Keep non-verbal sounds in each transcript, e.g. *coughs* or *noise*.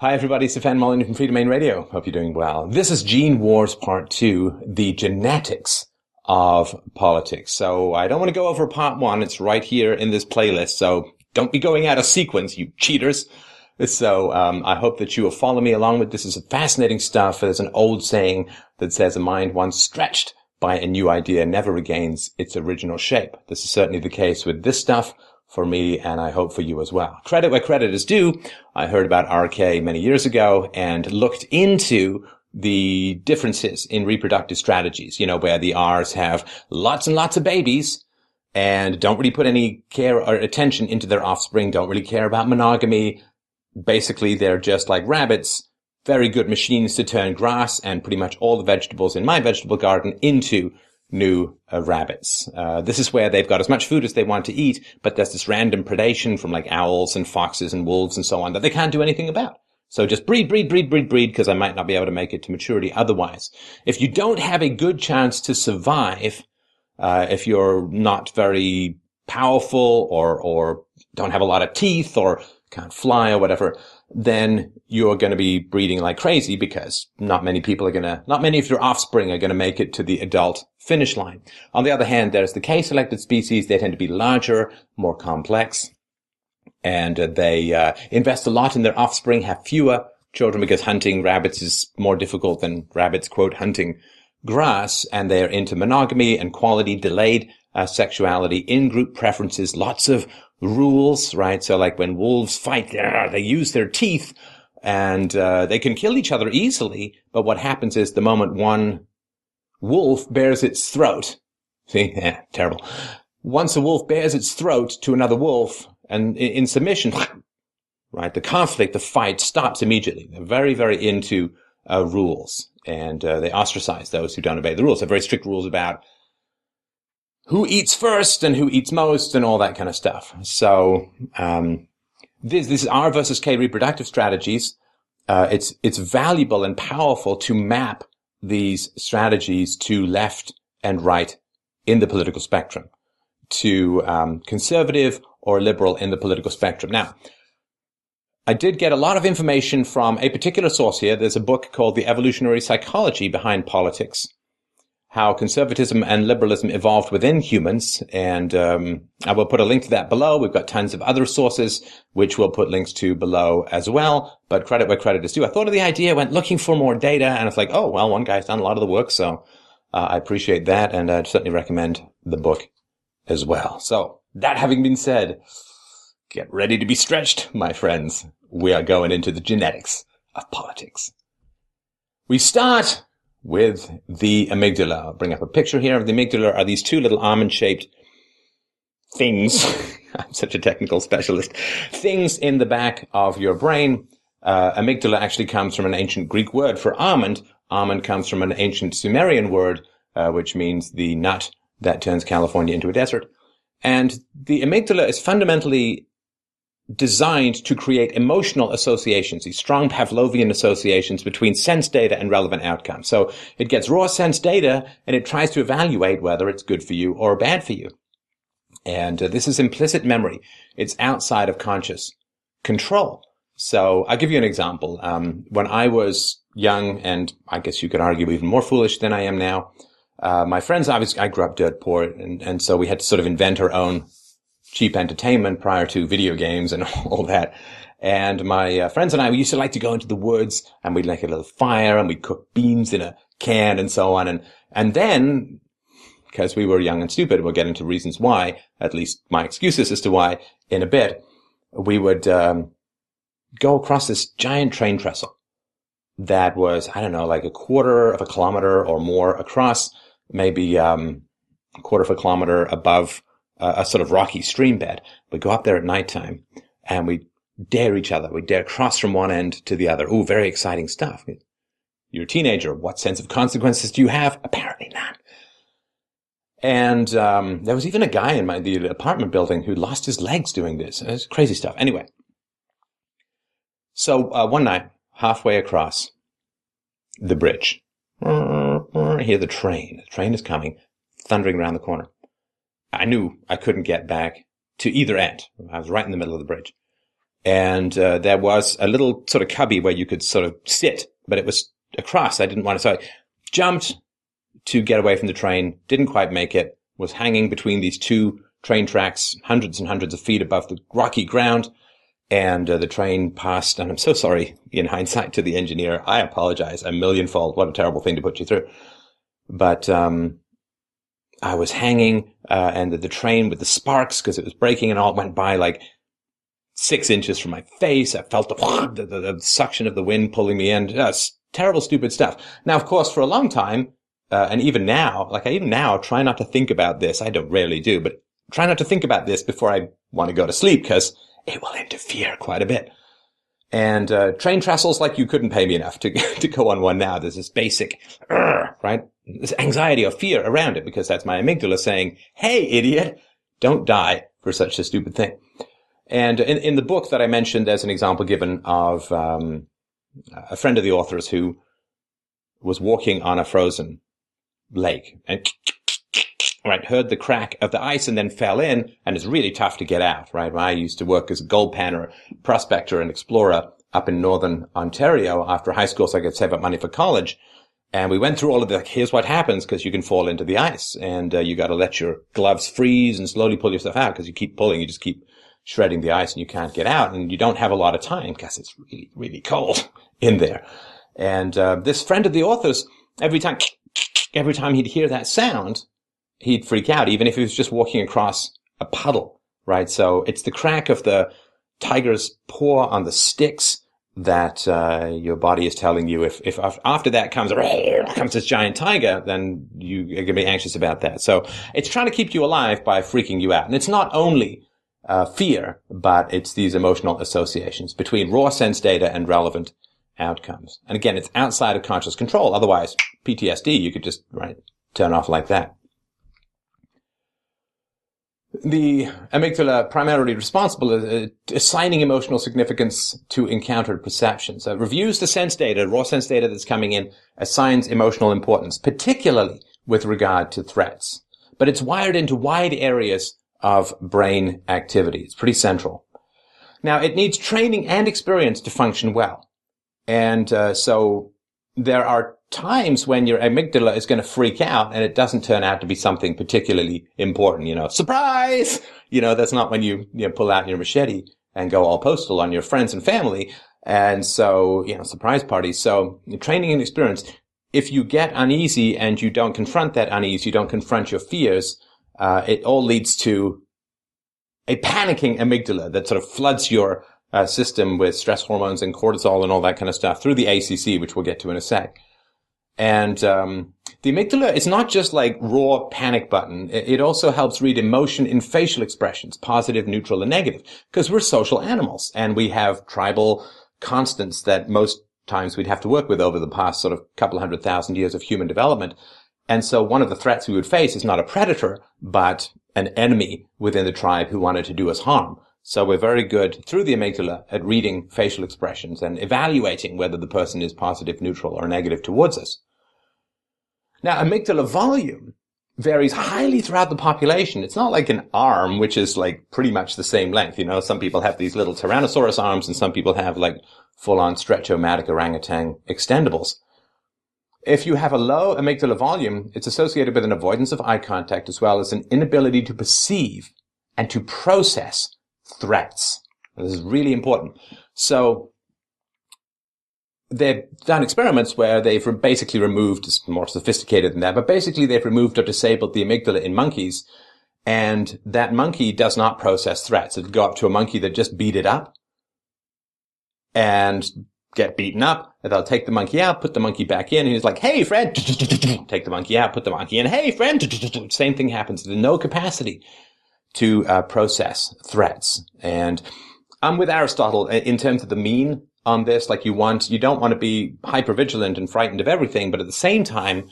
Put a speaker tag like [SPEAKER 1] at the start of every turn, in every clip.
[SPEAKER 1] Hi everybody, It's Stefan Molyneux from Freedomain Radio. Hope you're doing well. This is Gene Wars Part 2, the genetics of politics. So I don't want to go over part one. It's right here in this playlist. So don't be going out of sequence, you cheaters. So um, I hope that you will follow me along with this. Is fascinating stuff. There's an old saying that says a mind once stretched by a new idea never regains its original shape. This is certainly the case with this stuff for me, and I hope for you as well. Credit where credit is due. I heard about RK many years ago and looked into the differences in reproductive strategies, you know, where the R's have lots and lots of babies and don't really put any care or attention into their offspring, don't really care about monogamy. Basically, they're just like rabbits, very good machines to turn grass and pretty much all the vegetables in my vegetable garden into new uh, rabbits. Uh, this is where they've got as much food as they want to eat, but there's this random predation from like owls and foxes and wolves and so on that they can't do anything about. So just breed, breed, breed, breed, breed, because I might not be able to make it to maturity otherwise. If you don't have a good chance to survive, uh, if you're not very powerful or, or don't have a lot of teeth or can't fly or whatever, then you're going to be breeding like crazy because not many people are going to, not many of your offspring are going to make it to the adult finish line. On the other hand, there's the K-selected species. They tend to be larger, more complex, and uh, they uh, invest a lot in their offspring, have fewer children because hunting rabbits is more difficult than rabbits, quote, hunting grass, and they're into monogamy and quality, delayed uh, sexuality, in-group preferences, lots of rules, right? So like when wolves fight, they use their teeth and uh, they can kill each other easily. But what happens is the moment one wolf bares its throat, *laughs* see, yeah, terrible. Once a wolf bares its throat to another wolf and in, in submission, *laughs* right, the conflict, the fight stops immediately. They're very, very into uh, rules and uh, they ostracize those who don't obey the rules. They're very strict rules about who eats first and who eats most and all that kind of stuff. So, um, this, this is R versus K reproductive strategies. Uh, it's, it's valuable and powerful to map these strategies to left and right in the political spectrum, to um, conservative or liberal in the political spectrum. Now, I did get a lot of information from a particular source here. There's a book called The Evolutionary Psychology Behind Politics how conservatism and liberalism evolved within humans. And um, I will put a link to that below. We've got tons of other sources, which we'll put links to below as well. But credit where credit is due. I thought of the idea, went looking for more data, and it's like, oh, well, one guy's done a lot of the work. So uh, I appreciate that. And I'd certainly recommend the book as well. So that having been said, get ready to be stretched, my friends. We are going into the genetics of politics. We start with the amygdala. I'll bring up a picture here of the amygdala are these two little almond shaped things. *laughs* I'm such a technical specialist. Things in the back of your brain. Uh, amygdala actually comes from an ancient Greek word for almond. Almond comes from an ancient Sumerian word, uh, which means the nut that turns California into a desert. And the amygdala is fundamentally designed to create emotional associations, these strong Pavlovian associations between sense data and relevant outcomes. So it gets raw sense data and it tries to evaluate whether it's good for you or bad for you. And uh, this is implicit memory. It's outside of conscious control. So I'll give you an example. Um, when I was young, and I guess you could argue even more foolish than I am now, uh, my friends, obviously, I grew up dirt poor, and, and so we had to sort of invent our own cheap entertainment prior to video games and *laughs* all that. And my uh, friends and I, we used to like to go into the woods and we'd make a little fire and we'd cook beans in a can and so on. And, and then, because we were young and stupid, we'll get into reasons why, at least my excuses as to why in a bit, we would, um, go across this giant train trestle that was, I don't know, like a quarter of a kilometer or more across, maybe, um, a quarter of a kilometer above a sort of rocky stream bed. We go up there at nighttime and we dare each other. We dare cross from one end to the other. Ooh, very exciting stuff. You're a teenager. What sense of consequences do you have? Apparently none. And um, there was even a guy in my the apartment building who lost his legs doing this. It's crazy stuff. Anyway, so uh, one night, halfway across the bridge, I hear the train. The train is coming, thundering around the corner. I knew I couldn't get back to either end. I was right in the middle of the bridge. And uh, there was a little sort of cubby where you could sort of sit, but it was across. I didn't want to. So I jumped to get away from the train, didn't quite make it, was hanging between these two train tracks, hundreds and hundreds of feet above the rocky ground. And uh, the train passed, and I'm so sorry in hindsight to the engineer. I apologize a millionfold. What a terrible thing to put you through. But um, I was hanging, uh, and the, the, train with the sparks because it was braking and all went by like six inches from my face. I felt the, *laughs* the, the suction of the wind pulling me in. Just terrible, stupid stuff. Now, of course, for a long time, uh, and even now, like I even now try not to think about this. I don't rarely do, but try not to think about this before I want to go to sleep because it will interfere quite a bit. And uh, train trestles, like you couldn't pay me enough to *laughs* to go on one now. There's this basic, right? This anxiety or fear around it because that's my amygdala saying, "Hey, idiot, don't die for such a stupid thing." And in, in the book that I mentioned, there's an example given of um, a friend of the author's who was walking on a frozen lake and right, heard the crack of the ice and then fell in and it's really tough to get out, right? I used to work as a gold panner, prospector and explorer up in northern Ontario after high school so I could save up money for college. And we went through all of the, here's what happens because you can fall into the ice and uh, you got to let your gloves freeze and slowly pull yourself out because you keep pulling, you just keep shredding the ice and you can't get out and you don't have a lot of time because it's really, really cold *laughs* in there. And uh, this friend of the author's, every time, *tsk* every time he'd hear that sound, he'd freak out, even if he was just walking across a puddle, right? So it's the crack of the tiger's paw on the sticks that uh, your body is telling you. If if after that comes *laughs* comes this giant tiger, then you are gonna be anxious about that. So it's trying to keep you alive by freaking you out, and it's not only uh, fear, but it's these emotional associations between raw sense data and relevant outcomes. And again, it's outside of conscious control. Otherwise, PTSD, you could just right turn off like that. The amygdala primarily responsible uh, assigning emotional significance to encountered perceptions. Reviews the sense data, raw sense data that's coming in, assigns emotional importance, particularly with regard to threats. But it's wired into wide areas of brain activity. It's pretty central. Now, it needs training and experience to function well. And uh, so there are times when your amygdala is going to freak out and it doesn't turn out to be something particularly important, you know, surprise! You know, that's not when you, you know, pull out your machete and go all postal on your friends and family. And so, you know, surprise parties. So training and experience, if you get uneasy and you don't confront that unease, you don't confront your fears, uh, it all leads to a panicking amygdala that sort of floods your uh, system with stress hormones and cortisol and all that kind of stuff through the ACC, which we'll get to in a sec. And um, the amygdala is not just like raw panic button. It also helps read emotion in facial expressions, positive, neutral, and negative, because we're social animals and we have tribal constants that most times we'd have to work with over the past sort of couple hundred thousand years of human development. And so one of the threats we would face is not a predator, but an enemy within the tribe who wanted to do us harm. So we're very good through the amygdala at reading facial expressions and evaluating whether the person is positive, neutral, or negative towards us. Now, amygdala volume varies highly throughout the population. It's not like an arm, which is like pretty much the same length. You know, some people have these little Tyrannosaurus arms and some people have like full-on stretch-o-matic orangutan extendables. If you have a low amygdala volume, it's associated with an avoidance of eye contact as well as an inability to perceive and to process threats. This is really important. So they've done experiments where they've basically removed, it's more sophisticated than that, but basically they've removed or disabled the amygdala in monkeys. And that monkey does not process threats. It'd go up to a monkey that just beat it up and get beaten up. And they'll take the monkey out, put the monkey back in, and he's like, hey, friend, *laughs* take the monkey out, put the monkey in, hey, friend, *laughs* same thing happens. There's no capacity to uh, process threats. And I'm with Aristotle in terms of the mean on this. Like you want, you don't want to be hyper vigilant and frightened of everything, but at the same time,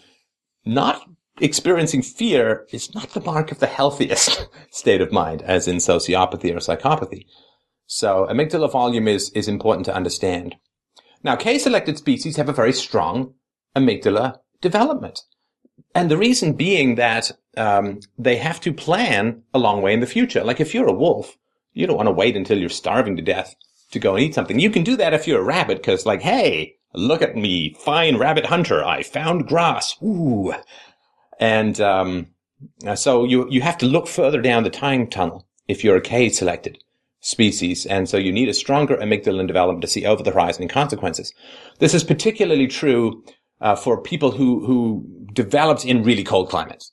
[SPEAKER 1] not experiencing fear is not the mark of the healthiest *laughs* state of mind, as in sociopathy or psychopathy. So amygdala volume is, is important to understand. Now, K-selected species have a very strong amygdala development. And the reason being that um, they have to plan a long way in the future. Like if you're a wolf, you don't want to wait until you're starving to death to go and eat something. You can do that if you're a rabbit, because like, hey, look at me, fine rabbit hunter, I found grass. Ooh. And um, so you you have to look further down the time tunnel if you're a K selected species, and so you need a stronger amygdala development to see over the horizon and consequences. This is particularly true uh, for people who who developed in really cold climates,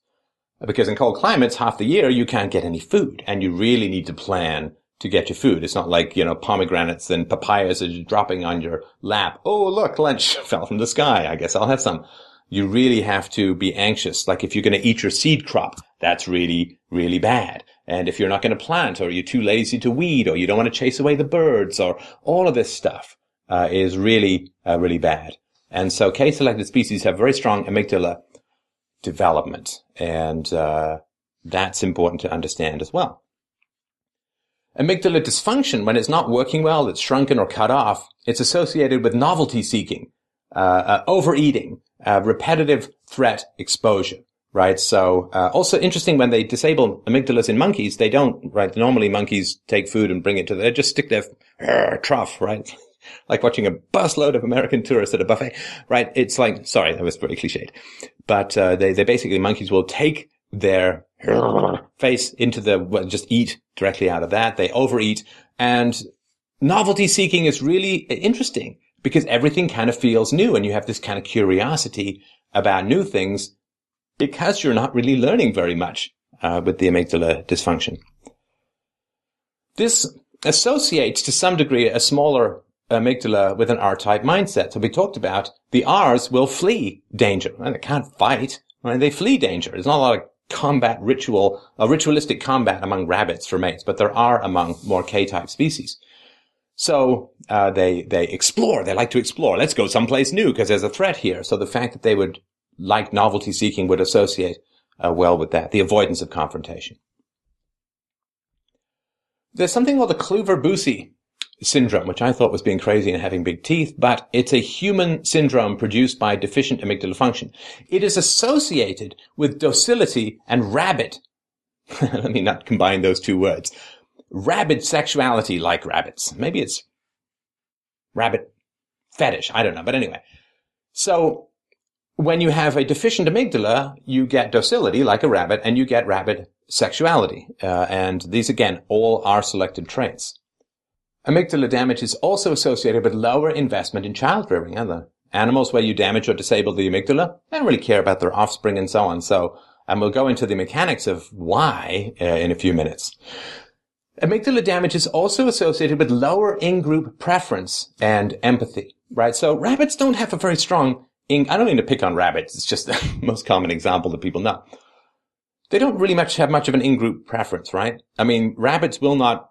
[SPEAKER 1] because in cold climates, half the year you can't get any food, and you really need to plan to get your food. It's not like you know pomegranates and papayas are dropping on your lap. Oh look, lunch *laughs* fell from the sky. I guess I'll have some. You really have to be anxious. Like if you're going to eat your seed crop, that's really really bad. And if you're not going to plant, or you're too lazy to weed, or you don't want to chase away the birds, or all of this stuff uh, is really, uh, really bad. And so K-selected species have very strong amygdala development, and uh, that's important to understand as well. Amygdala dysfunction, when it's not working well, it's shrunken or cut off, it's associated with novelty seeking, uh, uh, overeating, uh, repetitive threat exposure right? So uh, also interesting when they disable amygdalas in monkeys, they don't, right? Normally monkeys take food and bring it to, the, they just stick their uh, trough, right? *laughs* like watching a busload of American tourists at a buffet, right? It's like, sorry, that was very cliched, but uh, they they basically monkeys will take their *sighs* face into the well, just eat directly out of that. They overeat, and novelty seeking is really interesting because everything kind of feels new, and you have this kind of curiosity about new things because you're not really learning very much uh, with the amygdala dysfunction. This associates to some degree a smaller amygdala with an R-type mindset. So we talked about the R's will flee danger. They can't fight. Right? They flee danger. There's not a lot of combat ritual, a ritualistic combat among rabbits for mates, but there are among more K-type species. So uh, they they explore. They like to explore. Let's go someplace new because there's a threat here. So the fact that they would like novelty seeking would associate uh, well with that, the avoidance of confrontation. There's something called the Kluver-Bucy syndrome, which I thought was being crazy and having big teeth, but it's a human syndrome produced by deficient amygdala function. It is associated with docility and rabbit. *laughs* Let me not combine those two words. Rabid sexuality like rabbits. Maybe it's rabbit fetish. I don't know. But anyway. So when you have a deficient amygdala, you get docility like a rabbit and you get rabbit sexuality. Uh, and these again, all are selected traits. Amygdala damage is also associated with lower investment in child rearing. Animals where you damage or disable the amygdala, they don't really care about their offspring and so on. So, and we'll go into the mechanics of why uh, in a few minutes. Amygdala damage is also associated with lower in-group preference and empathy, right? So rabbits don't have a very strong in, I don't mean to pick on rabbits. It's just *laughs* the most common example that people know. They don't really much have much of an in-group preference, right? I mean, rabbits will not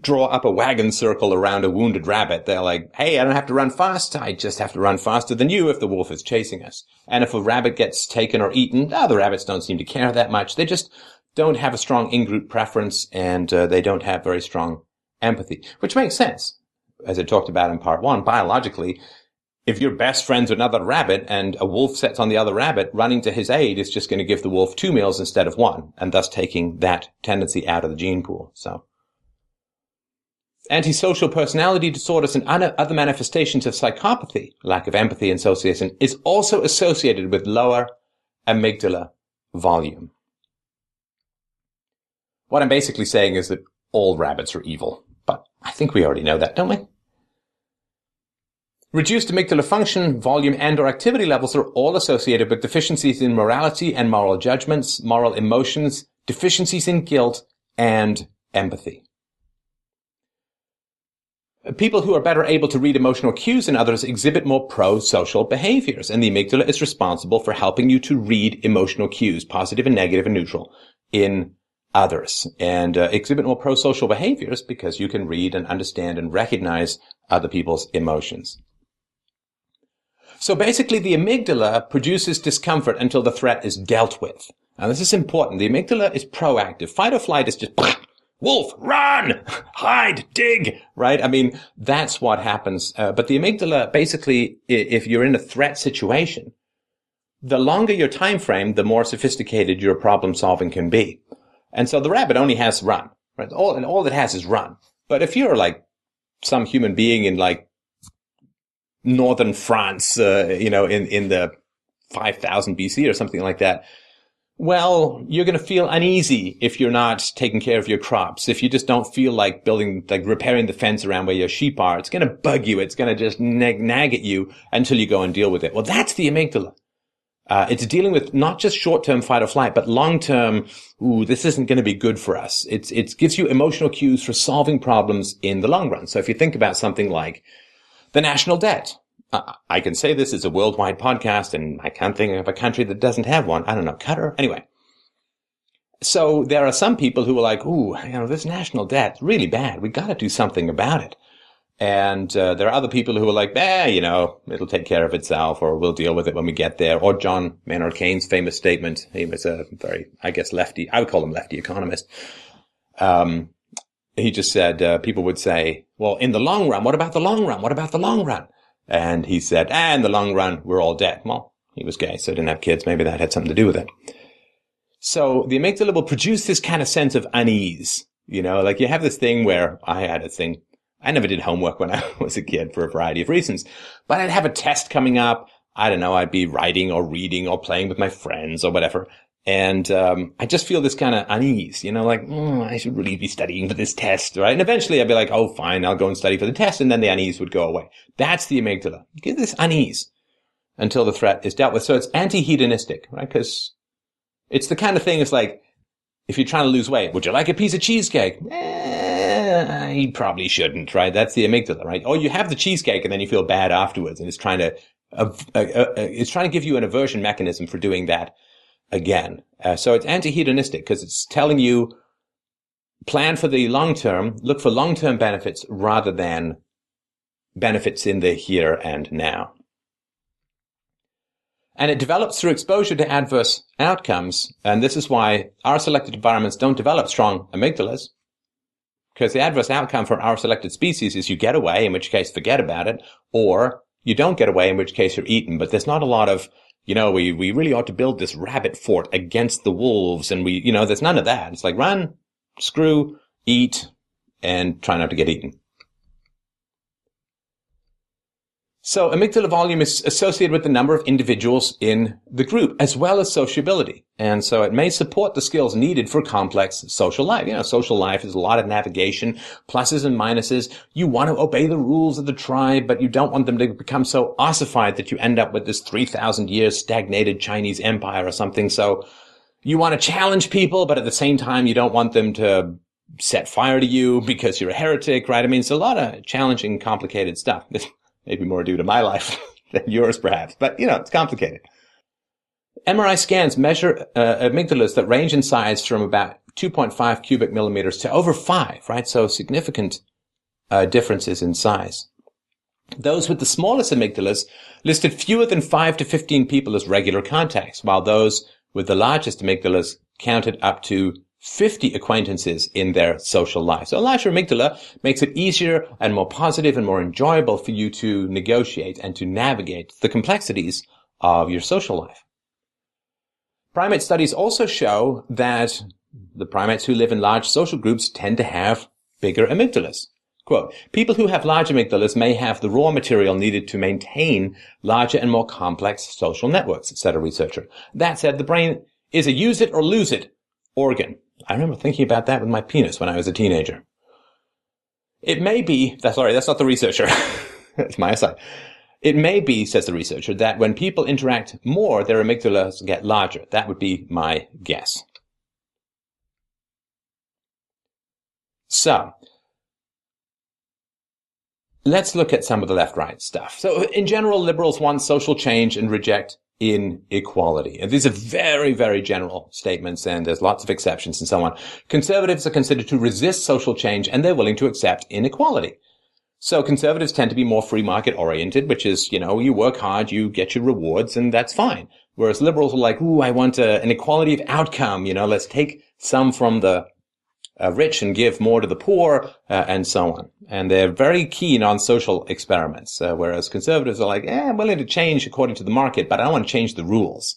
[SPEAKER 1] draw up a wagon circle around a wounded rabbit. They're like, hey, I don't have to run fast. I just have to run faster than you if the wolf is chasing us. And if a rabbit gets taken or eaten, other rabbits don't seem to care that much. They just don't have a strong in-group preference and uh, they don't have very strong empathy, which makes sense. As I talked about in part one, biologically, if you're best friends with another rabbit and a wolf sets on the other rabbit, running to his aid is just going to give the wolf two meals instead of one, and thus taking that tendency out of the gene pool. So, antisocial personality disorders and other manifestations of psychopathy, lack of empathy and association, is also associated with lower amygdala volume. What I'm basically saying is that all rabbits are evil, but I think we already know that, don't we? Reduced amygdala function, volume, and or activity levels are all associated with deficiencies in morality and moral judgments, moral emotions, deficiencies in guilt, and empathy. People who are better able to read emotional cues than others exhibit more pro-social behaviors, and the amygdala is responsible for helping you to read emotional cues, positive and negative and neutral, in others, and uh, exhibit more pro-social behaviors because you can read and understand and recognize other people's emotions. So basically the amygdala produces discomfort until the threat is dealt with. Now this is important. The amygdala is proactive. Fight or flight is just, *laughs* wolf, run, hide, dig, right? I mean, that's what happens. Uh, but the amygdala, basically, if you're in a threat situation, the longer your time frame, the more sophisticated your problem solving can be. And so the rabbit only has run, right? All, and all it has is run. But if you're like some human being in like northern France, uh, you know, in, in the 5000 BC or something like that. Well, you're going to feel uneasy if you're not taking care of your crops. If you just don't feel like building, like repairing the fence around where your sheep are, it's going to bug you. It's going to just nag, nag at you until you go and deal with it. Well, that's the amygdala. Uh, it's dealing with not just short-term fight or flight, but long-term. Ooh, this isn't going to be good for us. It's it gives you emotional cues for solving problems in the long run. So if you think about something like the national debt, I can say this is a worldwide podcast and I can't think of a country that doesn't have one. I don't know, Qatar. Anyway. So there are some people who are like, ooh, you know, this national debt really bad. We got to do something about it. And uh, there are other people who are like, eh, you know, it'll take care of itself or we'll deal with it when we get there. Or John Maynard Keynes' famous statement. He was a very, I guess, lefty, I would call him lefty economist. Um, he just said, uh, people would say, well, in the long run, what about the long run? What about the long run? And he said, ah, in the long run, we're all dead. Well, he was gay, so didn't have kids. Maybe that had something to do with it. So the amygdala will produce this kind of sense of unease. You know, like you have this thing where I had a thing. I never did homework when *laughs* I was a kid for a variety of reasons, but I'd have a test coming up. I don't know. I'd be writing or reading or playing with my friends or whatever. And um, I just feel this kind of unease, you know, like mm, I should really be studying for this test, right? And eventually I'd be like, oh, fine, I'll go and study for the test, and then the unease would go away. That's the amygdala. Get this unease until the threat is dealt with. So it's anti-hedonistic, right? Because it's the kind of thing. It's like if you're trying to lose weight, would you like a piece of cheesecake? Eh, you probably shouldn't, right? That's the amygdala, right? Or you have the cheesecake and then you feel bad afterwards, and it's trying to uh, uh, uh, it's trying to give you an aversion mechanism for doing that again. Uh, so it's anti-hedonistic because it's telling you plan for the long term, look for long term benefits rather than benefits in the here and now. And it develops through exposure to adverse outcomes. And this is why R selected environments don't develop strong amygdalas. Because the adverse outcome for R selected species is you get away, in which case forget about it, or you don't get away, in which case you're eaten. But there's not a lot of you know, we, we really ought to build this rabbit fort against the wolves. And we, you know, there's none of that. It's like run, screw, eat, and try not to get eaten. So amygdala volume is associated with the number of individuals in the group as well as sociability. And so it may support the skills needed for complex social life. You know, social life is a lot of navigation, pluses and minuses. You want to obey the rules of the tribe, but you don't want them to become so ossified that you end up with this 3,000 year stagnated Chinese empire or something. So you want to challenge people, but at the same time, you don't want them to set fire to you because you're a heretic, right? I mean, it's a lot of challenging, complicated stuff. *laughs* maybe more due to my *laughs* life than yours, perhaps. But, you know, it's complicated. MRI scans measure uh, amygdalas that range in size from about 2.5 cubic millimeters to over 5, right? So significant uh, differences in size. Those with the smallest amygdalas listed fewer than 5 to 15 people as regular contacts, while those with the largest amygdalas counted up to 50 acquaintances in their social life. So a larger amygdala makes it easier and more positive and more enjoyable for you to negotiate and to navigate the complexities of your social life. Primate studies also show that the primates who live in large social groups tend to have bigger amygdalas. Quote, people who have large amygdalas may have the raw material needed to maintain larger and more complex social networks, said a researcher. That said, the brain is a use it or lose it organ. I remember thinking about that with my penis when I was a teenager. It may be, that, sorry, that's not the researcher. *laughs* It's my aside. It may be, says the researcher, that when people interact more, their amygdalas get larger. That would be my guess. So, let's look at some of the left-right stuff. So, in general, liberals want social change and reject inequality. And these are very, very general statements, and there's lots of exceptions and so on. Conservatives are considered to resist social change, and they're willing to accept inequality. So conservatives tend to be more free market oriented, which is, you know, you work hard, you get your rewards, and that's fine. Whereas liberals are like, ooh, I want a, an equality of outcome, you know, let's take some from the uh, rich and give more to the poor, uh, and so on. And they're very keen on social experiments, uh, whereas conservatives are like, eh, I'm willing to change according to the market, but I don't want to change the rules.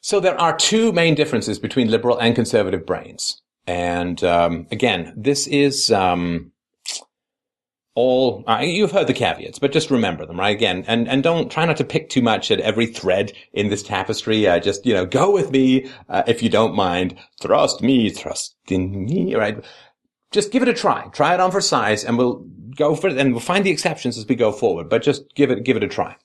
[SPEAKER 1] So there are two main differences between liberal and conservative brains. And um, again, this is um, all, uh, you've heard the caveats, but just remember them, right? Again, and, and don't try not to pick too much at every thread in this tapestry. Uh, just, you know, go with me, uh, if you don't mind. Thrust me, thrust in me, right? Just give it a try. Try it on for size and we'll go for it and we'll find the exceptions as we go forward, but just give it, give it a try.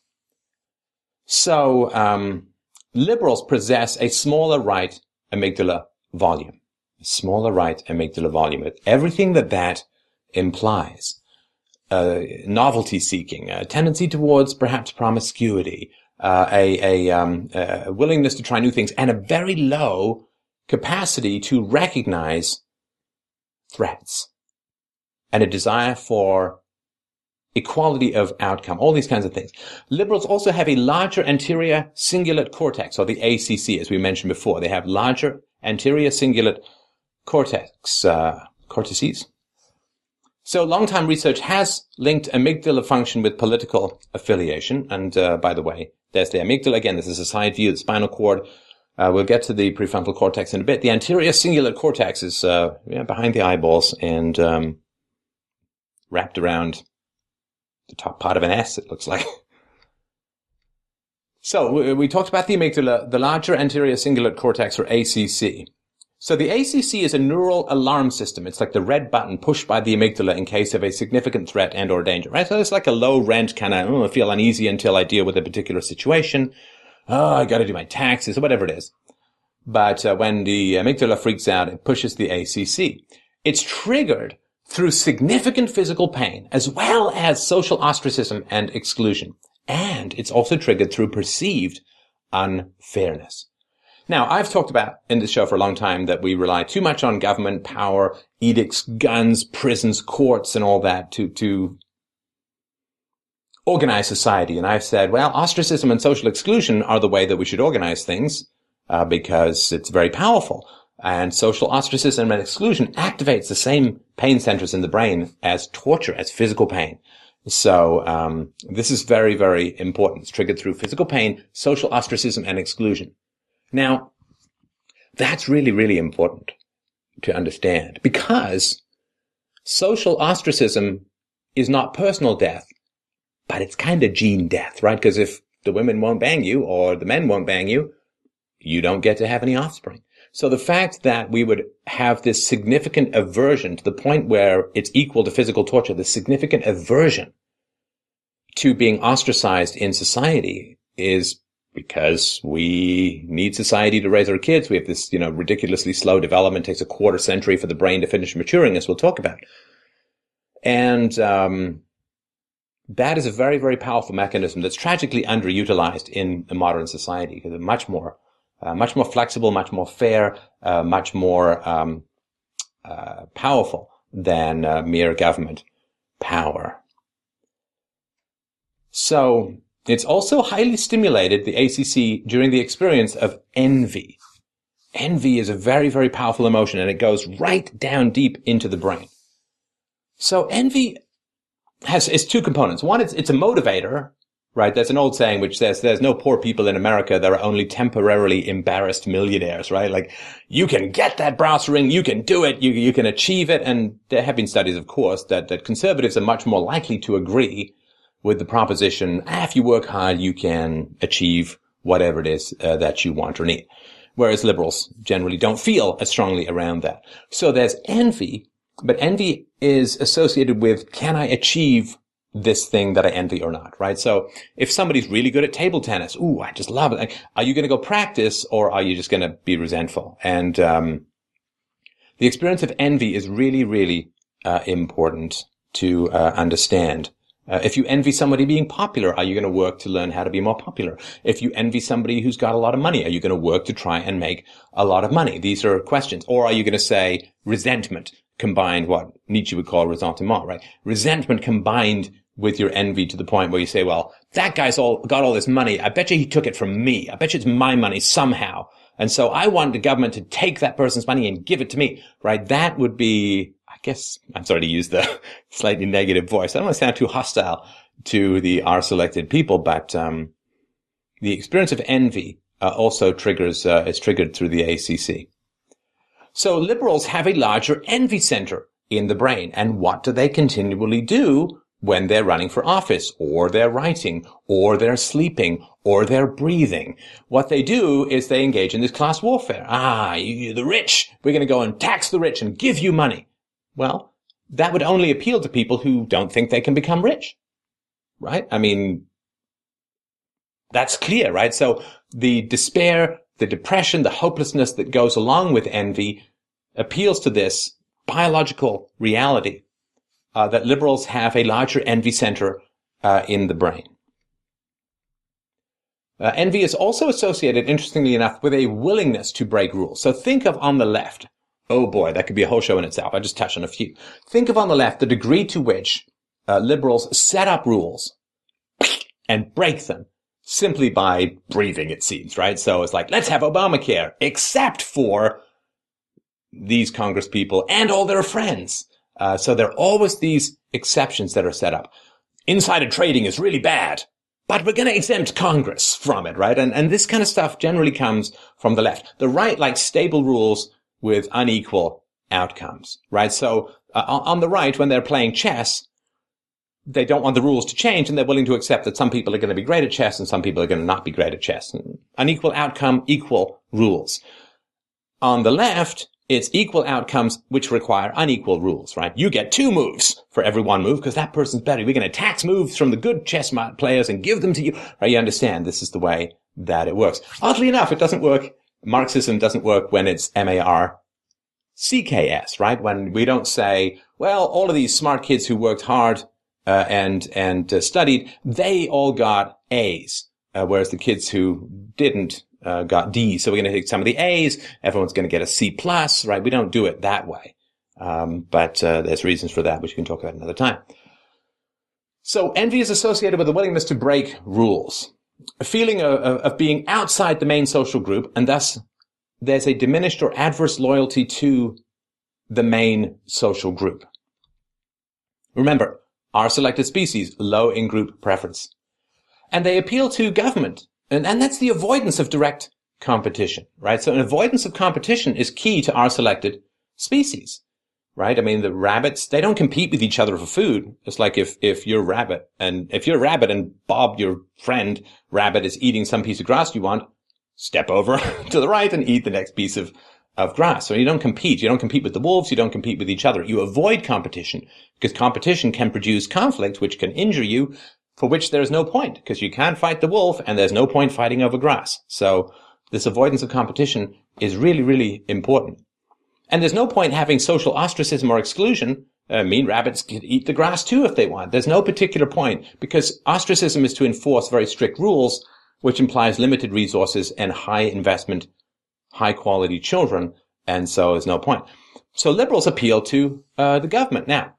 [SPEAKER 1] So, um, liberals possess a smaller right amygdala volume, a smaller right amygdala volume. Everything that that implies uh, novelty seeking, a tendency towards perhaps promiscuity, uh, a, a, um, a, willingness to try new things, and a very low capacity to recognize threats, and a desire for equality of outcome, all these kinds of things. Liberals also have a larger anterior cingulate cortex, or the ACC, as we mentioned before. They have larger anterior cingulate cortex, uh, cortices, so long-time research has linked amygdala function with political affiliation. And uh, by the way, there's the amygdala. Again, this is a side view of the spinal cord. Uh, we'll get to the prefrontal cortex in a bit. The anterior cingulate cortex is uh, yeah, behind the eyeballs and um, wrapped around the top part of an S, it looks like. *laughs* so we, we talked about the amygdala, the larger anterior cingulate cortex, or ACC. So the ACC is a neural alarm system. It's like the red button pushed by the amygdala in case of a significant threat and or danger, right? So it's like a low rent kind of, oh, I feel uneasy until I deal with a particular situation. Oh, I got to do my taxes or whatever it is. But uh, when the amygdala freaks out, it pushes the ACC. It's triggered through significant physical pain as well as social ostracism and exclusion. And it's also triggered through perceived unfairness. Now, I've talked about in this show for a long time that we rely too much on government power, edicts, guns, prisons, courts, and all that to, to organize society. And I've said, well, ostracism and social exclusion are the way that we should organize things, uh, because it's very powerful. And social ostracism and exclusion activates the same pain centers in the brain as torture, as physical pain. So um, this is very, very important. It's triggered through physical pain, social ostracism, and exclusion. Now, that's really, really important to understand because social ostracism is not personal death, but it's kind of gene death, right? Because if the women won't bang you or the men won't bang you, you don't get to have any offspring. So the fact that we would have this significant aversion to the point where it's equal to physical torture, the significant aversion to being ostracized in society is because we need society to raise our kids. We have this, you know, ridiculously slow development. It takes a quarter century for the brain to finish maturing, as we'll talk about. And um, that is a very, very powerful mechanism that's tragically underutilized in modern society because it's much more, uh, much more flexible, much more fair, uh, much more um, uh, powerful than uh, mere government power. So it's also highly stimulated the ACC during the experience of envy. Envy is a very, very powerful emotion and it goes right down deep into the brain. So envy has, two components. One, it's, it's a motivator, right? There's an old saying which says there's no poor people in America. There are only temporarily embarrassed millionaires, right? Like you can get that brass ring. You can do it. You, you can achieve it. And there have been studies, of course, that, that conservatives are much more likely to agree with the proposition, ah, if you work hard, you can achieve whatever it is uh, that you want or need. Whereas liberals generally don't feel as strongly around that. So there's envy, but envy is associated with, can I achieve this thing that I envy or not, right? So if somebody's really good at table tennis, ooh, I just love it. Are you going to go practice or are you just going to be resentful? And, um, the experience of envy is really, really, uh, important to, uh, understand. Uh, if you envy somebody being popular, are you going to work to learn how to be more popular? If you envy somebody who's got a lot of money, are you going to work to try and make a lot of money? These are questions. Or are you going to say resentment combined, what Nietzsche would call ressentiment, right? Resentment combined with your envy to the point where you say, well, that guy's all got all this money. I bet you he took it from me. I bet you it's my money somehow. And so I want the government to take that person's money and give it to me, right? That would be guess I'm sorry to use the *laughs* slightly negative voice. I don't want to sound too hostile to the R selected people, but um, the experience of envy uh, also triggers uh, is triggered through the ACC. So liberals have a larger envy center in the brain. And what do they continually do when they're running for office or they're writing or they're sleeping or they're breathing? What they do is they engage in this class warfare. Ah, you, the rich. We're going to go and tax the rich and give you money. Well, that would only appeal to people who don't think they can become rich. Right? I mean, that's clear, right? So the despair, the depression, the hopelessness that goes along with envy appeals to this biological reality uh, that liberals have a larger envy center uh, in the brain. Uh, envy is also associated, interestingly enough, with a willingness to break rules. So think of on the left. Oh boy, that could be a whole show in itself. I just touched on a few. Think of on the left the degree to which uh, liberals set up rules *coughs* and break them simply by breathing, it seems, right? So it's like, let's have Obamacare, except for these Congress people and all their friends. Uh, so there are always these exceptions that are set up. Insider trading is really bad, but we're going to exempt Congress from it, right? And, and this kind of stuff generally comes from the left. The right likes stable rules with unequal outcomes, right? So uh, on the right, when they're playing chess, they don't want the rules to change and they're willing to accept that some people are going to be great at chess and some people are going to not be great at chess. Unequal outcome, equal rules. On the left, it's equal outcomes which require unequal rules, right? You get two moves for every one move because that person's better. We're going to tax moves from the good chess players and give them to you. Right? You understand this is the way that it works. Oddly enough, it doesn't work. Marxism doesn't work when it's M-A-R-C-K-S, right? When we don't say, well, all of these smart kids who worked hard uh, and and uh, studied, they all got A's, uh, whereas the kids who didn't uh, got D's. So we're going to take some of the A's. Everyone's going to get a C plus, right? We don't do it that way, um, but uh, there's reasons for that, which we can talk about another time. So envy is associated with a willingness to break rules, a feeling of, of being outside the main social group, and thus there's a diminished or adverse loyalty to the main social group. Remember, R selected species low in group preference. And they appeal to government. And, and that's the avoidance of direct competition, right? So an avoidance of competition is key to R selected species, right? I mean, the rabbits, they don't compete with each other for food. It's like if, if you're a rabbit and if you're a rabbit and Bob, your friend rabbit is eating some piece of grass you want, step over *laughs* to the right and eat the next piece of of grass. So you don't compete. You don't compete with the wolves. You don't compete with each other. You avoid competition because competition can produce conflict, which can injure you, for which there is no point because you can't fight the wolf and there's no point fighting over grass. So this avoidance of competition is really, really important. And there's no point having social ostracism or exclusion. Uh, mean rabbits can eat the grass too if they want. There's no particular point because ostracism is to enforce very strict rules, which implies limited resources and high investment high quality children. And so there's no point. So liberals appeal to uh, the government. Now,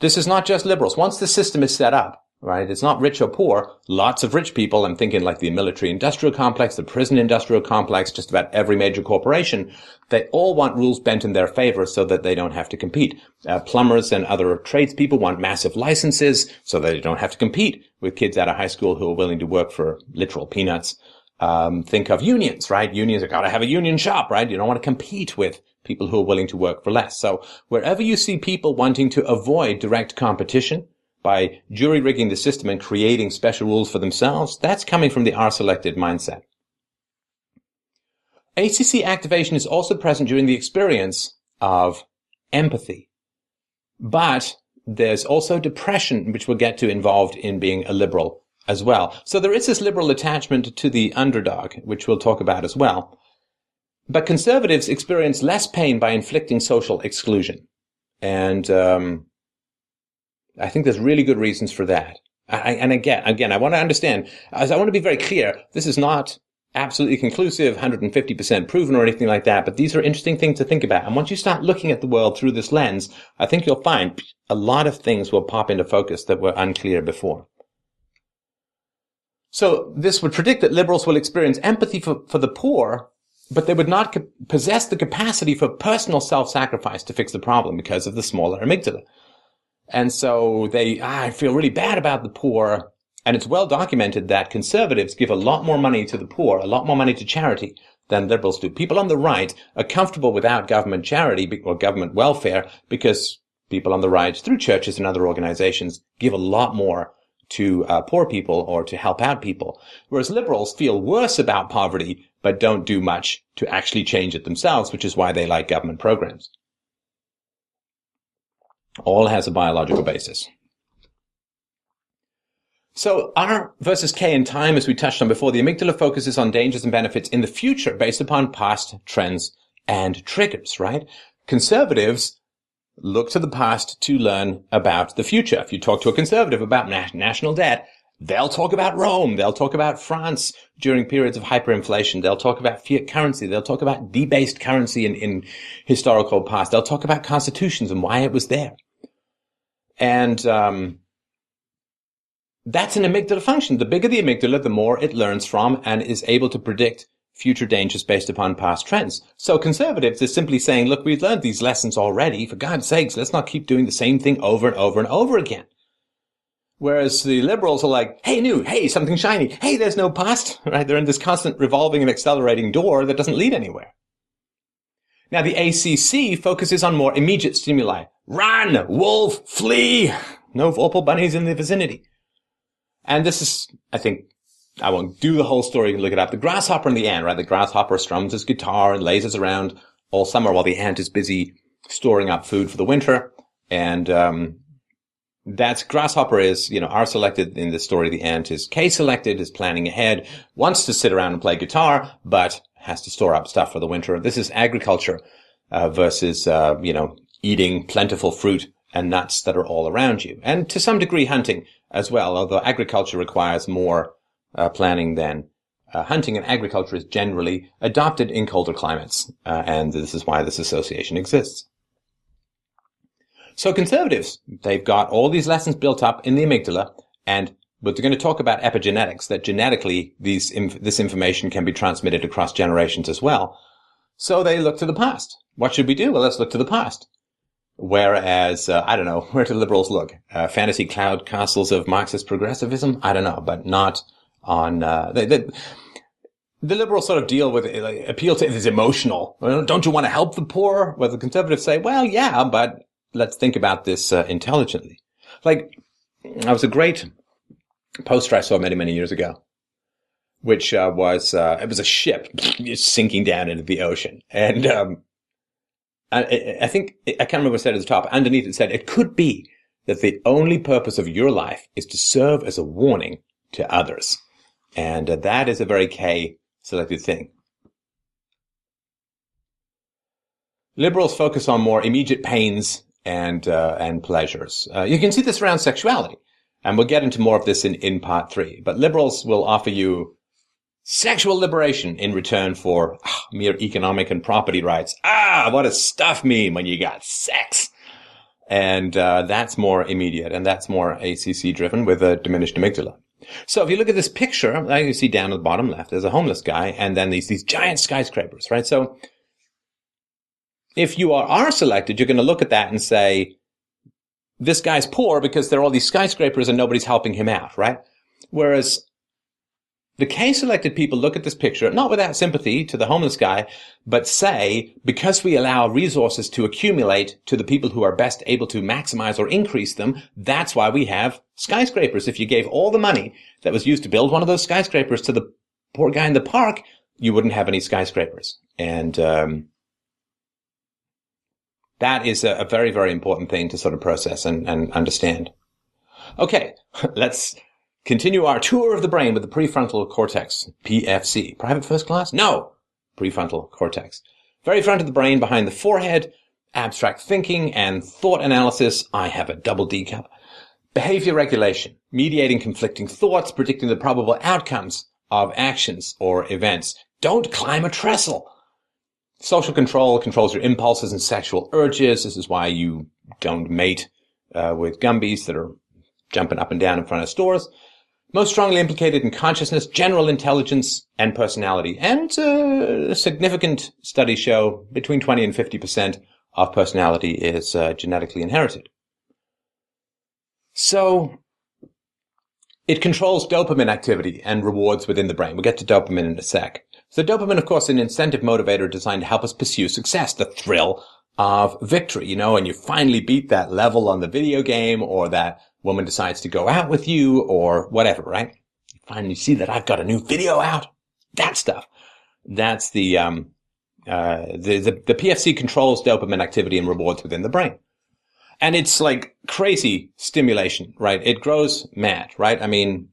[SPEAKER 1] this is not just liberals. Once the system is set up, right, it's not rich or poor. Lots of rich people. I'm thinking like the military industrial complex, the prison industrial complex, just about every major corporation. They all want rules bent in their favor so that they don't have to compete. Uh, plumbers and other tradespeople want massive licenses so that they don't have to compete with kids out of high school who are willing to work for literal peanuts. Um, think of unions, right? Unions have got to have a union shop, right? You don't want to compete with people who are willing to work for less. So wherever you see people wanting to avoid direct competition by jury rigging the system and creating special rules for themselves, that's coming from the R-selected mindset. ACC activation is also present during the experience of empathy. But there's also depression, which we'll get to involved in being a liberal as well. So there is this liberal attachment to the underdog, which we'll talk about as well. But conservatives experience less pain by inflicting social exclusion. And um, I think there's really good reasons for that. I, and again, again, I want to understand, as I want to be very clear, this is not absolutely conclusive, 150% proven or anything like that, but these are interesting things to think about. And once you start looking at the world through this lens, I think you'll find a lot of things will pop into focus that were unclear before. So this would predict that liberals will experience empathy for, for the poor, but they would not co- possess the capacity for personal self-sacrifice to fix the problem because of the smaller amygdala. And so they, ah, I feel really bad about the poor. And it's well documented that conservatives give a lot more money to the poor, a lot more money to charity than liberals do. People on the right are comfortable without government charity or government welfare because people on the right, through churches and other organizations, give a lot more to uh, poor people or to help out people. Whereas liberals feel worse about poverty, but don't do much to actually change it themselves, which is why they like government programs. All has a biological basis. So R versus K in time, as we touched on before, the amygdala focuses on dangers and benefits in the future based upon past trends and triggers, right? Conservatives look to the past to learn about the future. If you talk to a conservative about na- national debt, they'll talk about Rome. They'll talk about France during periods of hyperinflation. They'll talk about fiat currency. They'll talk about debased currency in, in historical past. They'll talk about constitutions and why it was there. And, um, that's an amygdala function. The bigger the amygdala, the more it learns from and is able to predict future dangers based upon past trends. So conservatives is simply saying, look, we've learned these lessons already. For God's sakes, let's not keep doing the same thing over and over and over again. Whereas the liberals are like, hey, new, hey, something shiny. Hey, there's no past, *laughs* right? They're in this constant revolving and accelerating door that doesn't lead anywhere. Now, the ACC focuses on more immediate stimuli. Run, wolf, flee. No Vorpal bunnies in the vicinity. And this is, I think, I won't do the whole story. You can look it up. The grasshopper and the ant, right? The grasshopper strums his guitar and lazes around all summer while the ant is busy storing up food for the winter. And, um, that's grasshopper is, you know, R selected in the story. The ant is K selected, is planning ahead, wants to sit around and play guitar, but has to store up stuff for the winter. This is agriculture, uh, versus, uh, you know, eating plentiful fruit and nuts that are all around you. And to some degree hunting as well, although agriculture requires more uh, planning than uh, hunting and agriculture is generally adopted in colder climates, uh, and this is why this association exists. So conservatives, they've got all these lessons built up in the amygdala, and but they're going to talk about epigenetics, that genetically these inf- this information can be transmitted across generations as well. So they look to the past. What should we do? Well, let's look to the past. Whereas, uh, I don't know, *laughs* where do liberals look? Uh, fantasy cloud castles of Marxist progressivism? I don't know, but not on uh, the, liberals sort of deal with it, like, appeal to it as emotional. Well, don't you want to help the poor? Where the conservatives say, well, yeah, but let's think about this uh, intelligently. Like, I was a great poster I saw many, many years ago, which uh, was uh, it was a ship *laughs* sinking down into the ocean, and um, I, I, think I can't remember what said at the top. Underneath it said, "It could be that the only purpose of your life is to serve as a warning to others." And uh, that is a very K selected thing. Liberals focus on more immediate pains and uh, and pleasures. Uh, you can see this around sexuality, and we'll get into more of this in, in part three. But liberals will offer you sexual liberation in return for ah, mere economic and property rights. Ah, what does stuff mean when you got sex? And uh, that's more immediate, and that's more ACC driven with a diminished amygdala. So if you look at this picture, like you see down at the bottom left, there's a homeless guy and then these, these giant skyscrapers, right? So if you are, R selected, you're going to look at that and say, this guy's poor because there are all these skyscrapers and nobody's helping him out, right? Whereas the K-selected people look at this picture, not without sympathy to the homeless guy, but say, because we allow resources to accumulate to the people who are best able to maximize or increase them, that's why we have skyscrapers. If you gave all the money that was used to build one of those skyscrapers to the poor guy in the park, you wouldn't have any skyscrapers. And, um, that is a, a very, very important thing to sort of process and, and understand. Okay, *laughs* let's Continue our tour of the brain with the prefrontal cortex, PFC. Private first class? No! Prefrontal cortex. Very front of the brain behind the forehead, abstract thinking and thought analysis. I have a double D cup. Behavior regulation, mediating conflicting thoughts, predicting the probable outcomes of actions or events. Don't climb a trestle. Social control controls your impulses and sexual urges. This is why you don't mate uh, with Gumbies that are jumping up and down in front of stores most strongly implicated in consciousness, general intelligence, and personality. And uh, significant studies show between 20 and 50% of personality is uh, genetically inherited. So it controls dopamine activity and rewards within the brain. We'll get to dopamine in a sec. So dopamine, of course, an incentive motivator designed to help us pursue success, the thrill of victory, you know, and you finally beat that level on the video game or that woman decides to go out with you or whatever, right? You finally see that I've got a new video out. That stuff. That's the, um, uh, the, the, the PFC controls dopamine activity and rewards within the brain. And it's like crazy stimulation, right? It grows mad, right? I mean,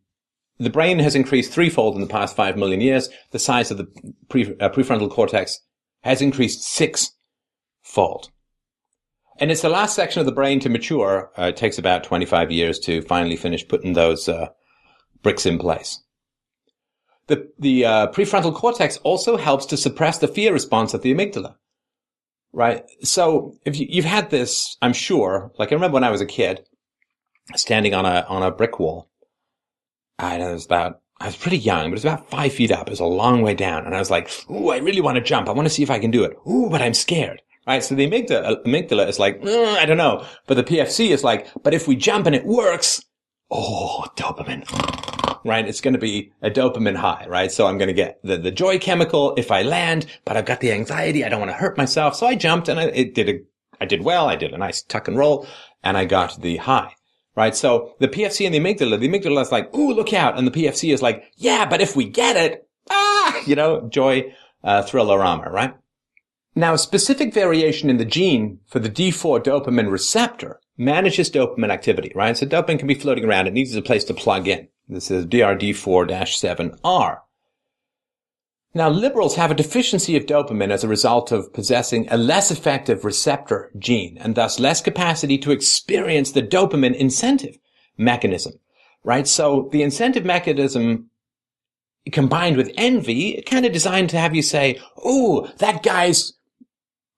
[SPEAKER 1] the brain has increased threefold in the past five million years. The size of the pre, uh, prefrontal cortex has increased six-fold. And it's the last section of the brain to mature. Uh, it takes about 25 years to finally finish putting those uh, bricks in place. The, the uh, prefrontal cortex also helps to suppress the fear response of the amygdala. Right? So if you, you've had this, I'm sure, like I remember when I was a kid, standing on a, on a brick wall. I know it was about, I was pretty young, but it was about five feet up. It was a long way down. And I was like, ooh, I really want to jump. I want to see if I can do it. Ooh, but I'm scared. Right. So the amygdala, amygdala is like, mm, I don't know. But the PFC is like, but if we jump and it works, oh, dopamine. Right. It's going to be a dopamine high. Right. So I'm going to get the, the joy chemical if I land, but I've got the anxiety. I don't want to hurt myself. So I jumped and I, it did a, I did well. I did a nice tuck and roll and I got the high. Right. So the PFC and the amygdala, the amygdala is like, ooh, look out. And the PFC is like, yeah, but if we get it, ah, you know, joy, uh, thriller-rama, right? Now, a specific variation in the gene for the D4 dopamine receptor manages dopamine activity, right? So dopamine can be floating around. It needs a place to plug in. This is DRD4-7R. Now, liberals have a deficiency of dopamine as a result of possessing a less effective receptor gene and thus less capacity to experience the dopamine incentive mechanism, right? So the incentive mechanism combined with envy, kind of designed to have you say, "Oh, that guy's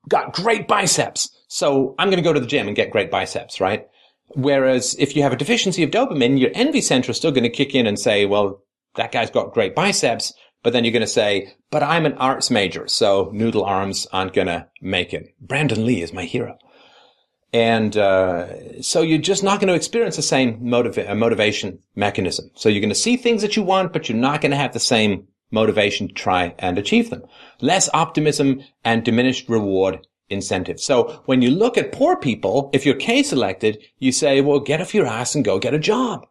[SPEAKER 1] got great biceps. So I'm going to go to the gym and get great biceps, right? Whereas if you have a deficiency of dopamine, your envy center is still going to kick in and say, well, that guy's got great biceps. But then you're going to say, but I'm an arts major, so noodle arms aren't going to make it. Brandon Lee is my hero. And uh, so you're just not going to experience the same motiva- motivation mechanism. So you're going to see things that you want, but you're not going to have the same motivation to try and achieve them. Less optimism and diminished reward incentive. So when you look at poor people, if you're K selected, you say, well, get off your ass and go get a job.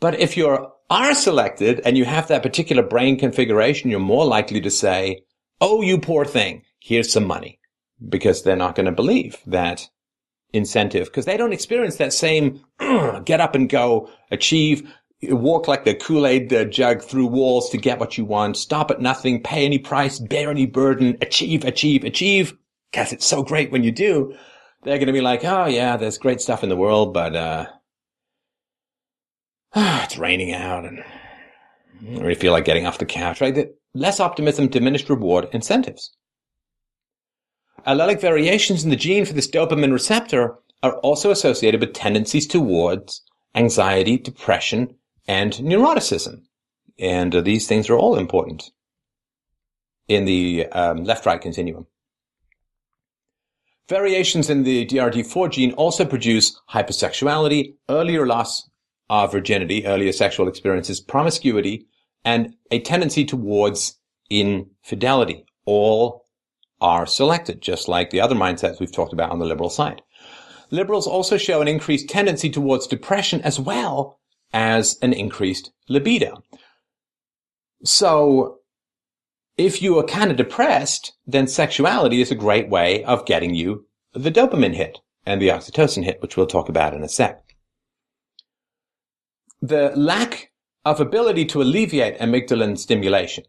[SPEAKER 1] But if you're R selected and you have that particular brain configuration, you're more likely to say, oh, you poor thing, here's some money. Because they're not going to believe that incentive because they don't experience that same *clears throat* get up and go, achieve, walk like the Kool-Aid uh, jug through walls to get what you want, stop at nothing, pay any price, bear any burden, achieve, achieve, achieve. Cause it's so great when you do. They're going to be like, oh yeah, there's great stuff in the world, but, uh, *sighs* it's raining out and I really feel like getting off the couch, right? Less optimism, diminished reward, incentives. Allelic variations in the gene for this dopamine receptor are also associated with tendencies towards anxiety, depression, and neuroticism. And uh, these things R all important in the um, left-right continuum. Variations in the DRD4 gene also produce hypersexuality, earlier loss of virginity, earlier sexual experiences, promiscuity, and a tendency towards infidelity. All are selected, just like the other mindsets we've talked about on the liberal side. Liberals also show an increased tendency towards depression as well as an increased libido. So if you are kind of depressed, then sexuality is a great way of getting you the dopamine hit and the oxytocin hit, which we'll talk about in a sec. The lack of ability to alleviate amygdalin stimulation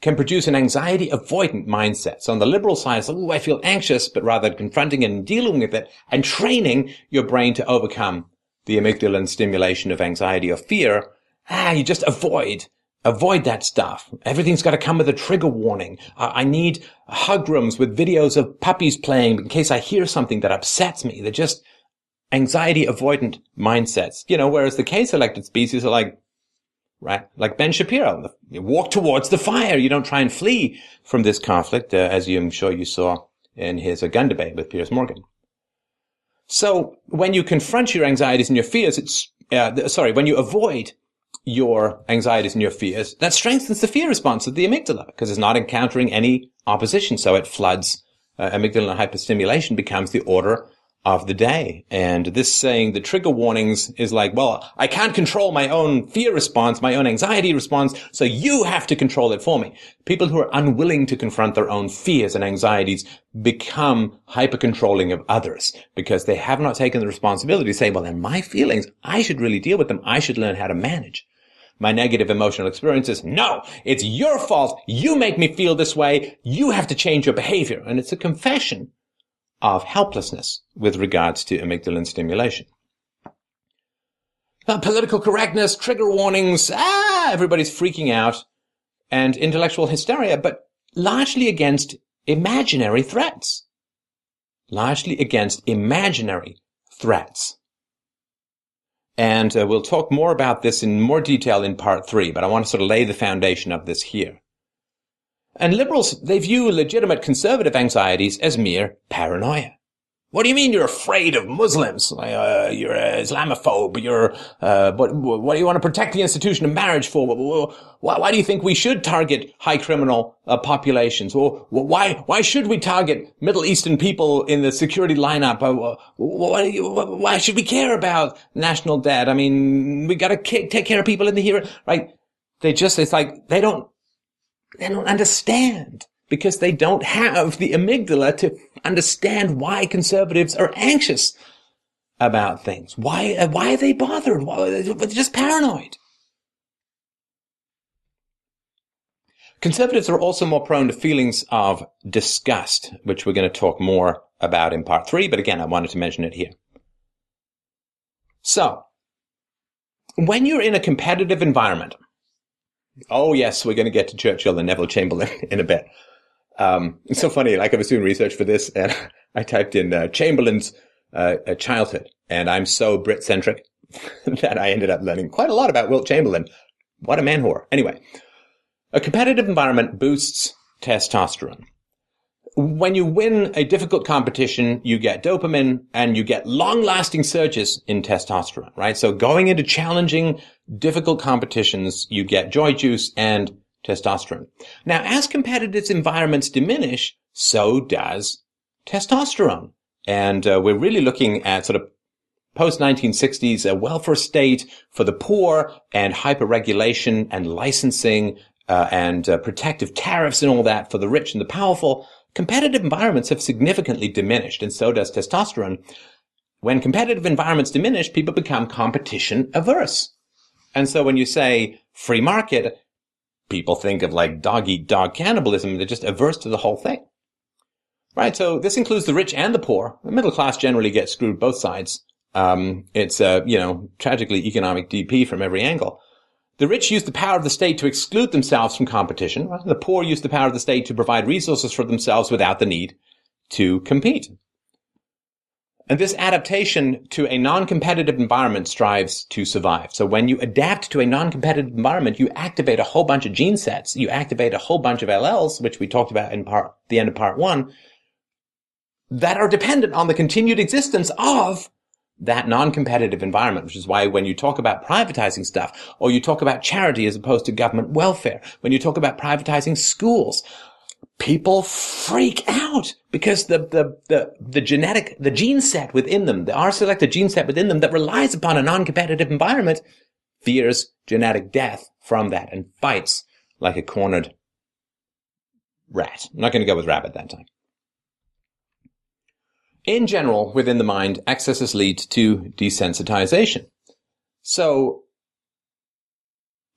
[SPEAKER 1] can produce an anxiety avoidant mindset. So on the liberal side, it's, like, oh, I feel anxious, but rather confronting and dealing with it and training your brain to overcome the amygdalin stimulation of anxiety or fear. Ah, you just avoid, avoid that stuff. Everything's got to come with a trigger warning. I need hug rooms with videos of puppies playing in case I hear something that upsets me. They're just anxiety avoidant mindsets. You know, whereas the K selected species are like, right? Like Ben Shapiro, you walk towards the fire. You don't try and flee from this conflict, uh, as you, I'm sure you saw in his uh, gun debate with Piers Morgan. So when you confront your anxieties and your fears, it's, uh, sorry, when you avoid your anxieties and your fears, that strengthens the fear response of the amygdala because it's not encountering any opposition. So it floods uh, amygdala hyperstimulation becomes the order of the day. And this saying the trigger warnings is like, well, I can't control my own fear response, my own anxiety response, so you have to control it for me. People who are unwilling to confront their own fears and anxieties become hyper controlling of others because they have not taken the responsibility to say, well, then my feelings, I should really deal with them. I should learn how to manage my negative emotional experiences. No, it's your fault. You make me feel this way. You have to change your behavior. And it's a confession of helplessness with regards to amygdala stimulation. Uh, political correctness, trigger warnings, ah, everybody's freaking out, and intellectual hysteria, but largely against imaginary threats. Largely against imaginary threats. And uh, we'll talk more about this in more detail in part three, but I want to sort of lay the foundation of this here. And liberals, they view legitimate conservative anxieties as mere paranoia. What do you mean you're afraid of Muslims? Uh, you're an Islamophobe. You're, uh, what, what do you want to protect the institution of marriage for? Why, why do you think we should target high criminal uh, populations? Or why, why should we target Middle Eastern people in the security lineup? Uh, why, why should we care about national debt? I mean, we gotta take care of people in the here, right? They just, it's like, they don't they don't understand because they don't have the amygdala to understand why conservatives are anxious about things. Why, uh, why are they bothered? Why, they're just paranoid. Conservatives are also more prone to feelings of disgust, which we're going to talk more about in part three, but again, I wanted to mention it here. So, when you're in a competitive environment, Oh yes, we're going to get to Churchill and Neville Chamberlain *laughs* in a bit. Um, it's so funny. Like I was doing research for this, and *laughs* I typed in uh, Chamberlain's uh, childhood, and I'm so Brit centric *laughs* that I ended up learning quite a lot about Wilt Chamberlain. What a man whore. Anyway, a competitive environment boosts testosterone when you win a difficult competition, you get dopamine and you get long lasting surges in testosterone, right? So going into challenging, difficult competitions, you get joy juice and testosterone. Now, as competitive environments diminish, so does testosterone. And uh, we're really looking at sort of post 1960s a welfare state for the poor and hyperregulation and licensing uh, and uh, protective tariffs and all that for the rich and the powerful competitive environments have significantly diminished, and so does testosterone. When competitive environments diminish, people become competition averse. And so when you say free market, people think of like dog eat dog cannibalism. They're just averse to the whole thing. Right. So this includes the rich and the poor. The middle class generally gets screwed both sides. Um, it's a, you know, tragically economic DP from every angle. The rich use the power of the state to exclude themselves from competition. The poor use the power of the state to provide resources for themselves without the need to compete. And this adaptation to a non-competitive environment strives to survive. So when you adapt to a non-competitive environment, you activate a whole bunch of gene sets. You activate a whole bunch of alleles, which we talked about in part, the end of part one, that are dependent on the continued existence of that non-competitive environment, which is why when you talk about privatizing stuff, or you talk about charity as opposed to government welfare, when you talk about privatizing schools, people freak out because the, the, the, the genetic, the gene set within them, the R-selected gene set within them that relies upon a non-competitive environment fears genetic death from that and fights like a cornered rat. I'm not going to go with rabbit that time. In general, within the mind, excesses lead to desensitization. So,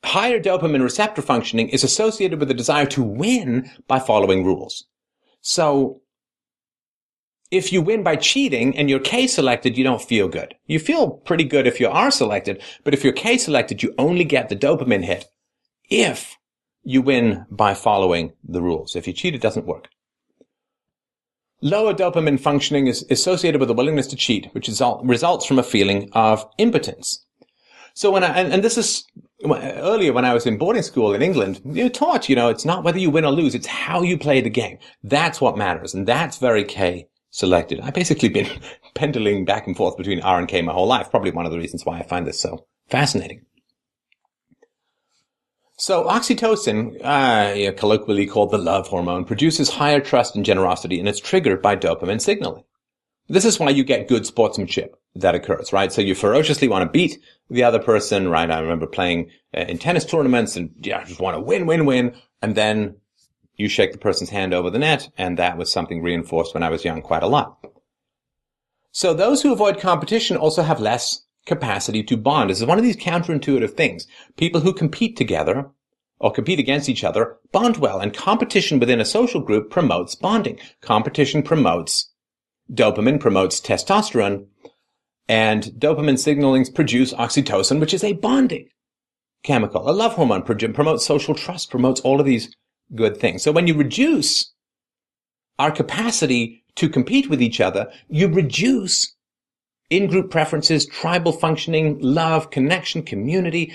[SPEAKER 1] higher dopamine receptor functioning is associated with the desire to win by following rules. So, if you win by cheating and you're K selected, you don't feel good. You feel pretty good if you are selected, but if you're K selected, you only get the dopamine hit if you win by following the rules. If you cheat, it doesn't work. Lower dopamine functioning is associated with a willingness to cheat, which results from a feeling of impotence. So when I, and, and, this is earlier when I was in boarding school in England, you're taught, you know, it's not whether you win or lose, it's how you play the game. That's what matters. And that's very K selected. I've basically been *laughs* pendling back and forth between R and K my whole life. Probably one of the reasons why I find this so fascinating. So oxytocin, uh, colloquially called the love hormone, produces higher trust and generosity and it's triggered by dopamine signaling. This is why you get good sportsmanship that occurs, right? So you ferociously want to beat the other person, right? I remember playing uh, in tennis tournaments and yeah, just want to win, win, win. And then you shake the person's hand over the net. And that was something reinforced when I was young quite a lot. So those who avoid competition also have less capacity to bond. This is one of these counterintuitive things. People who compete together or compete against each other bond well and competition within a social group promotes bonding. Competition promotes dopamine, promotes testosterone and dopamine signalings produce oxytocin, which is a bonding chemical. A love hormone promotes social trust, promotes all of these good things. So when you reduce our capacity to compete with each other, you reduce in-group preferences, tribal functioning, love, connection, community,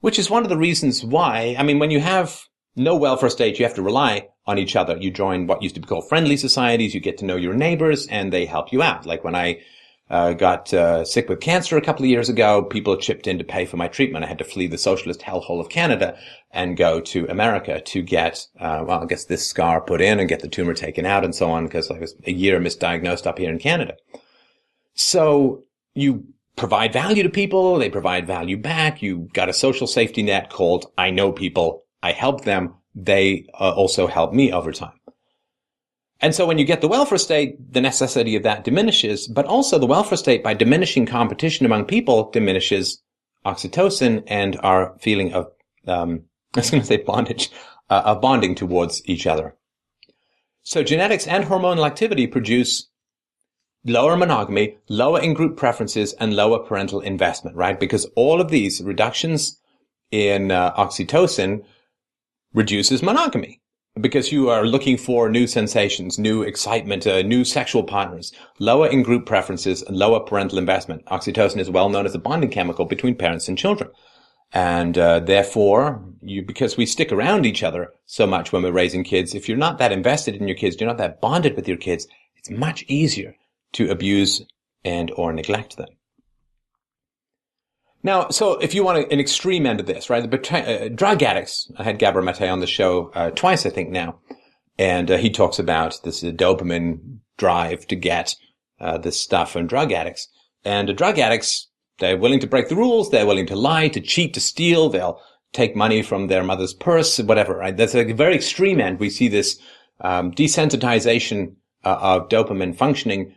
[SPEAKER 1] which is one of the reasons why, I mean, when you have no welfare state, you have to rely on each other. You join what used to be called friendly societies. You get to know your neighbors and they help you out. Like when I uh, got uh, sick with cancer a couple of years ago. People chipped in to pay for my treatment. I had to flee the socialist hellhole of Canada and go to America to get, uh, well, I guess this scar put in and get the tumor taken out and so on because I was a year misdiagnosed up here in Canada. So you provide value to people. They provide value back. You got a social safety net called I know people. I help them. They uh, also help me over time. And so when you get the welfare state, the necessity of that diminishes, but also the welfare state by diminishing competition among people diminishes oxytocin and our feeling of, um, *laughs* I was going to say bondage, uh, of bonding towards each other. So genetics and hormonal activity produce lower monogamy, lower in-group preferences, and lower parental investment, right? Because all of these reductions in uh, oxytocin reduces monogamy because you are looking for new sensations, new excitement, uh, new sexual partners, lower in-group preferences, and lower parental investment. Oxytocin is well known as a bonding chemical between parents and children. And uh, therefore, you because we stick around each other so much when we're raising kids, if you're not that invested in your kids, you're not that bonded with your kids, it's much easier to abuse and or neglect them. Now, so if you want an extreme end of this, right? The uh, drug addicts. I had Gabor Mate on the show uh, twice, I think now, and uh, he talks about this dopamine drive to get uh, this stuff from drug addicts. And drug addicts, they're willing to break the rules. They're willing to lie, to cheat, to steal. They'll take money from their mother's purse, whatever. Right? That's a very extreme end. We see this um, desensitization uh, of dopamine functioning.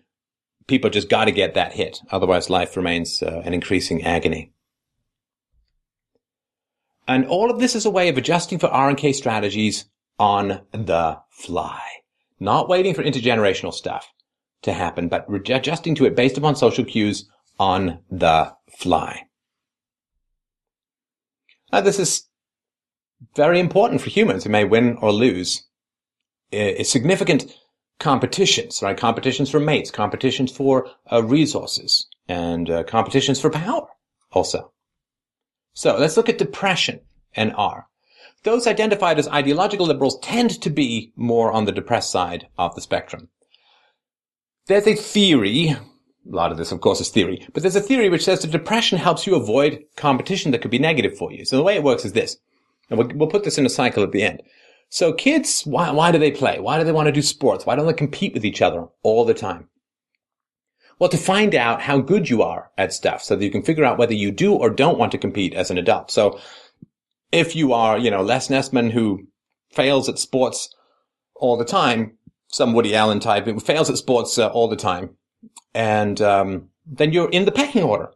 [SPEAKER 1] People just got to get that hit, otherwise life remains uh, an increasing agony. And all of this is a way of adjusting for R&K strategies on the fly. Not waiting for intergenerational stuff to happen, but adjusting to it based upon social cues on the fly. Now, this is very important for humans who may win or lose. It's significant competitions, right? Competitions for mates, competitions for uh, resources, and uh, competitions for power also. So let's look at depression and R. Those identified as ideological liberals tend to be more on the depressed side of the spectrum. There's a theory, a lot of this of course is theory, but there's a theory which says that depression helps you avoid competition that could be negative for you. So the way it works is this, and we'll, we'll put this in a cycle at the end. So kids, why, why do they play? Why do they want to do sports? Why don't they compete with each other all the time? Well, to find out how good you are at stuff so that you can figure out whether you do or don't want to compete as an adult. So if you are, you know, Les Nessman who fails at sports all the time, some Woody Allen type who fails at sports uh, all the time, and um, then you're in the pecking order,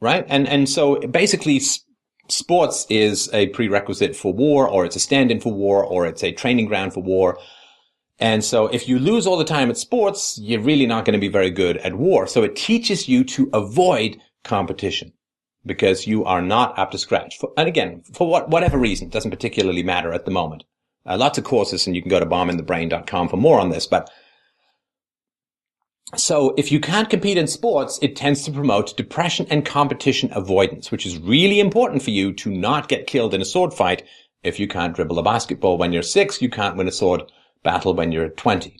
[SPEAKER 1] right? And and so basically, sports is a prerequisite for war, or it's a stand-in for war, or it's a training ground for war. And so if you lose all the time at sports, you're really not going to be very good at war. So it teaches you to avoid competition because you are not up to scratch. For, and again, for what, whatever reason, it doesn't particularly matter at the moment. Uh, lots of courses and you can go to bombinthebrain.com for more on this, but so if you can't compete in sports, it tends to promote depression and competition avoidance, which is really important for you to not get killed in a sword fight. If you can't dribble a basketball when you're six, you can't win a sword battle when you're 20.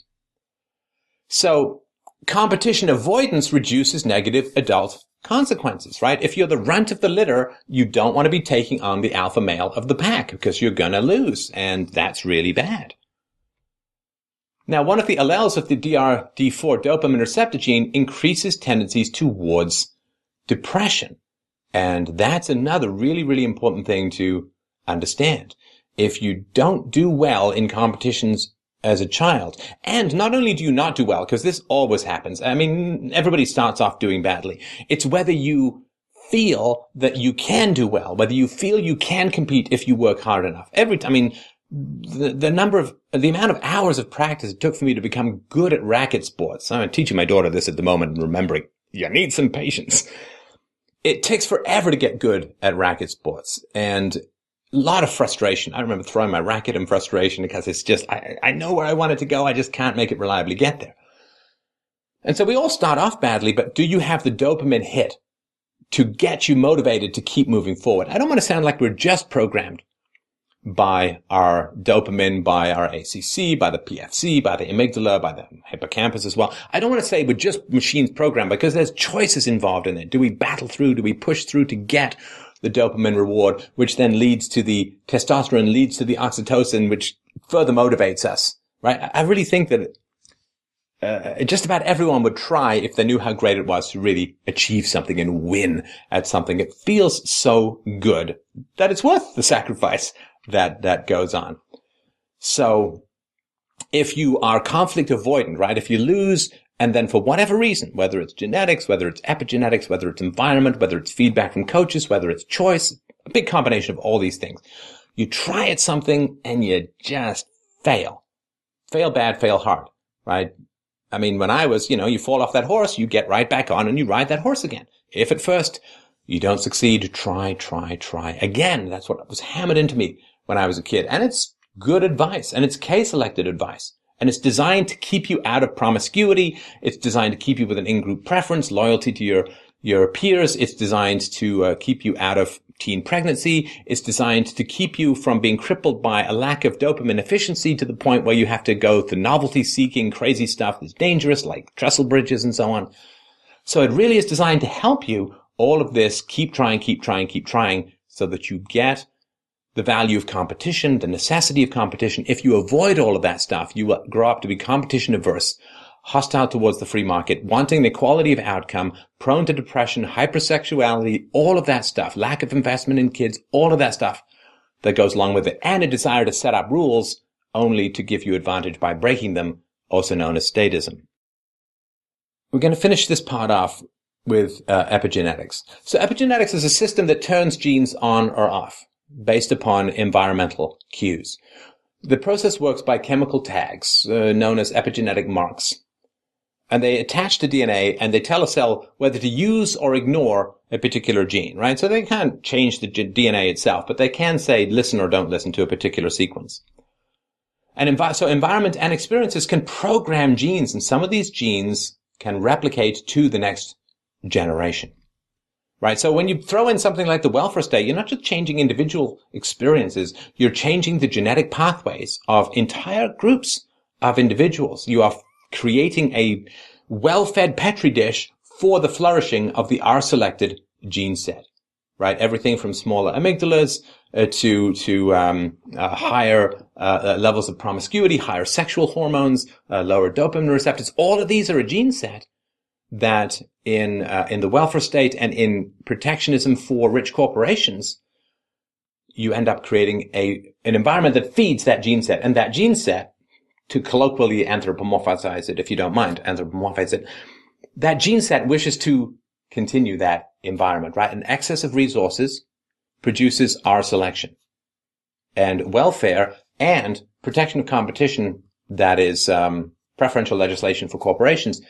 [SPEAKER 1] So competition avoidance reduces negative adult consequences, right? If you're the runt of the litter, you don't want to be taking on the alpha male of the pack because you're going to lose. And that's really bad. Now, one of the alleles of the DRD4 dopamine receptor gene increases tendencies towards depression. And that's another really, really important thing to understand. If you don't do well in competitions as a child. And not only do you not do well, because this always happens. I mean, everybody starts off doing badly. It's whether you feel that you can do well, whether you feel you can compete if you work hard enough. Every, I mean, the, the number of, the amount of hours of practice it took for me to become good at racket sports. I'm teaching my daughter this at the moment and remembering you need some patience. It takes forever to get good at racket sports. And a lot of frustration. I remember throwing my racket in frustration because it's just, I, I know where I want it to go. I just can't make it reliably get there. And so we all start off badly, but do you have the dopamine hit to get you motivated to keep moving forward? I don't want to sound like we're just programmed by our dopamine, by our ACC, by the PFC, by the amygdala, by the hippocampus as well. I don't want to say we're just machines programmed because there's choices involved in it. Do we battle through? Do we push through to get the dopamine reward, which then leads to the testosterone, leads to the oxytocin, which further motivates us, right? I really think that uh, just about everyone would try if they knew how great it was to really achieve something and win at something. It feels so good that it's worth the sacrifice that, that goes on. So if you are conflict avoidant, right? If you lose and then for whatever reason, whether it's genetics, whether it's epigenetics, whether it's environment, whether it's feedback from coaches, whether it's choice, a big combination of all these things, you try at something and you just fail. Fail bad, fail hard, right? I mean, when I was, you know, you fall off that horse, you get right back on and you ride that horse again. If at first you don't succeed, try, try, try again. That's what was hammered into me when I was a kid. And it's good advice and it's K-selected advice. And it's designed to keep you out of promiscuity. It's designed to keep you with an in-group preference, loyalty to your, your peers. It's designed to uh, keep you out of teen pregnancy. It's designed to keep you from being crippled by a lack of dopamine efficiency to the point where you have to go to novelty seeking crazy stuff that's dangerous, like trestle bridges and so on. So it really is designed to help you all of this. Keep trying, keep trying, keep trying so that you get the value of competition, the necessity of competition. If you avoid all of that stuff, you will grow up to be competition averse, hostile towards the free market, wanting the equality of outcome, prone to depression, hypersexuality, all of that stuff, lack of investment in kids, all of that stuff that goes along with it, and a desire to set up rules only to give you advantage by breaking them, also known as statism. We're going to finish this part off with uh, epigenetics. So epigenetics is a system that turns genes on or off based upon environmental cues. The process works by chemical tags, uh, known as epigenetic marks. And they attach to DNA and they tell a cell whether to use or ignore a particular gene, right? So they can't change the DNA itself, but they can say listen or don't listen to a particular sequence. And envi- so environment and experiences can program genes and some of these genes can replicate to the next generation right? So when you throw in something like the welfare state, you're not just changing individual experiences, you're changing the genetic pathways of entire groups of individuals. You are creating a well-fed petri dish for the flourishing of the R-selected gene set, right? Everything from smaller amygdalas uh, to to um, uh, higher uh levels of promiscuity, higher sexual hormones, uh, lower dopamine receptors. All of these are a gene set that in uh, in the welfare state and in protectionism for rich corporations, you end up creating a an environment that feeds that gene set, and that gene set, to colloquially anthropomorphize it, if you don't mind, anthropomorphize it, that gene set wishes to continue that environment, right? An excess of resources produces R selection, and welfare and protection of competition. That is um, preferential legislation for corporations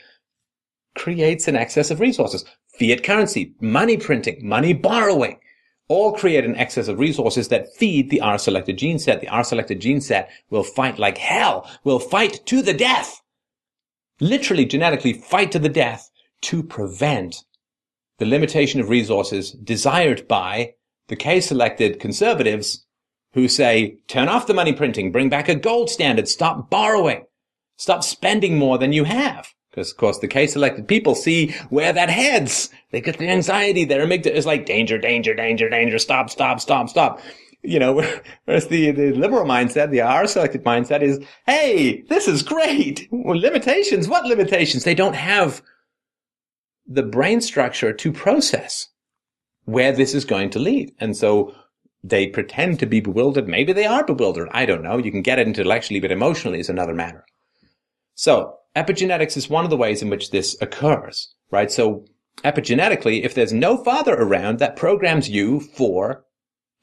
[SPEAKER 1] creates an excess of resources. Fiat currency, money printing, money borrowing, all create an excess of resources that feed the R-selected gene set. The R-selected gene set will fight like hell, will fight to the death, literally genetically fight to the death to prevent the limitation of resources desired by the K-selected conservatives who say, turn off the money printing, bring back a gold standard, stop borrowing, stop spending more than you have Because of course the K-selected people see where that heads. They get the anxiety. Their amygdala is like danger, danger, danger, danger, stop, stop, stop, stop. You know, *laughs* whereas the, the liberal mindset, the R-selected mindset is, hey, this is great. Well, limitations, what limitations? They don't have the brain structure to process where this is going to lead. And so they pretend to be bewildered. Maybe they are bewildered. I don't know. You can get it intellectually, but emotionally is another matter. So epigenetics is one of the ways in which this occurs, right? So epigenetically, if there's no father around, that programs you for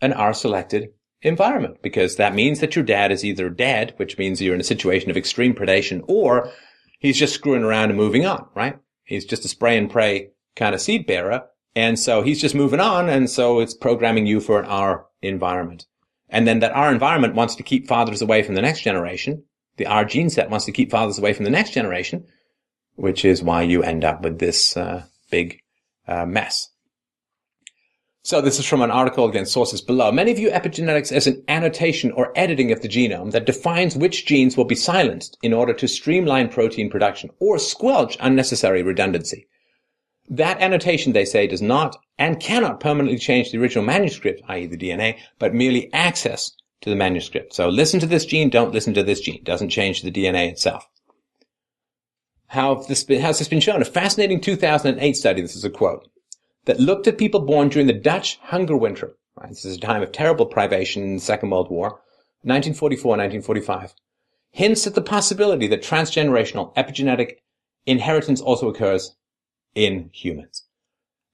[SPEAKER 1] an R-selected environment because that means that your dad is either dead, which means you're in a situation of extreme predation, or he's just screwing around and moving on, right? He's just a spray and pray kind of seed bearer. And so he's just moving on. And so it's programming you for an R environment. And then that R environment wants to keep fathers away from the next generation. The R gene set wants to keep fathers away from the next generation, which is why you end up with this uh, big uh, mess. So this is from an article against sources below. Many view epigenetics as an annotation or editing of the genome that defines which genes will be silenced in order to streamline protein production or squelch unnecessary redundancy. That annotation, they say, does not and cannot permanently change the original manuscript, i.e. the DNA, but merely access to the manuscript. So listen to this gene, don't listen to this gene. Doesn't change the DNA itself. How has this been, how's this been shown? A fascinating 2008 study, this is a quote, that looked at people born during the Dutch hunger winter. Right? This is a time of terrible privation in the Second World War, 1944-1945. Hints at the possibility that transgenerational epigenetic inheritance also occurs in humans.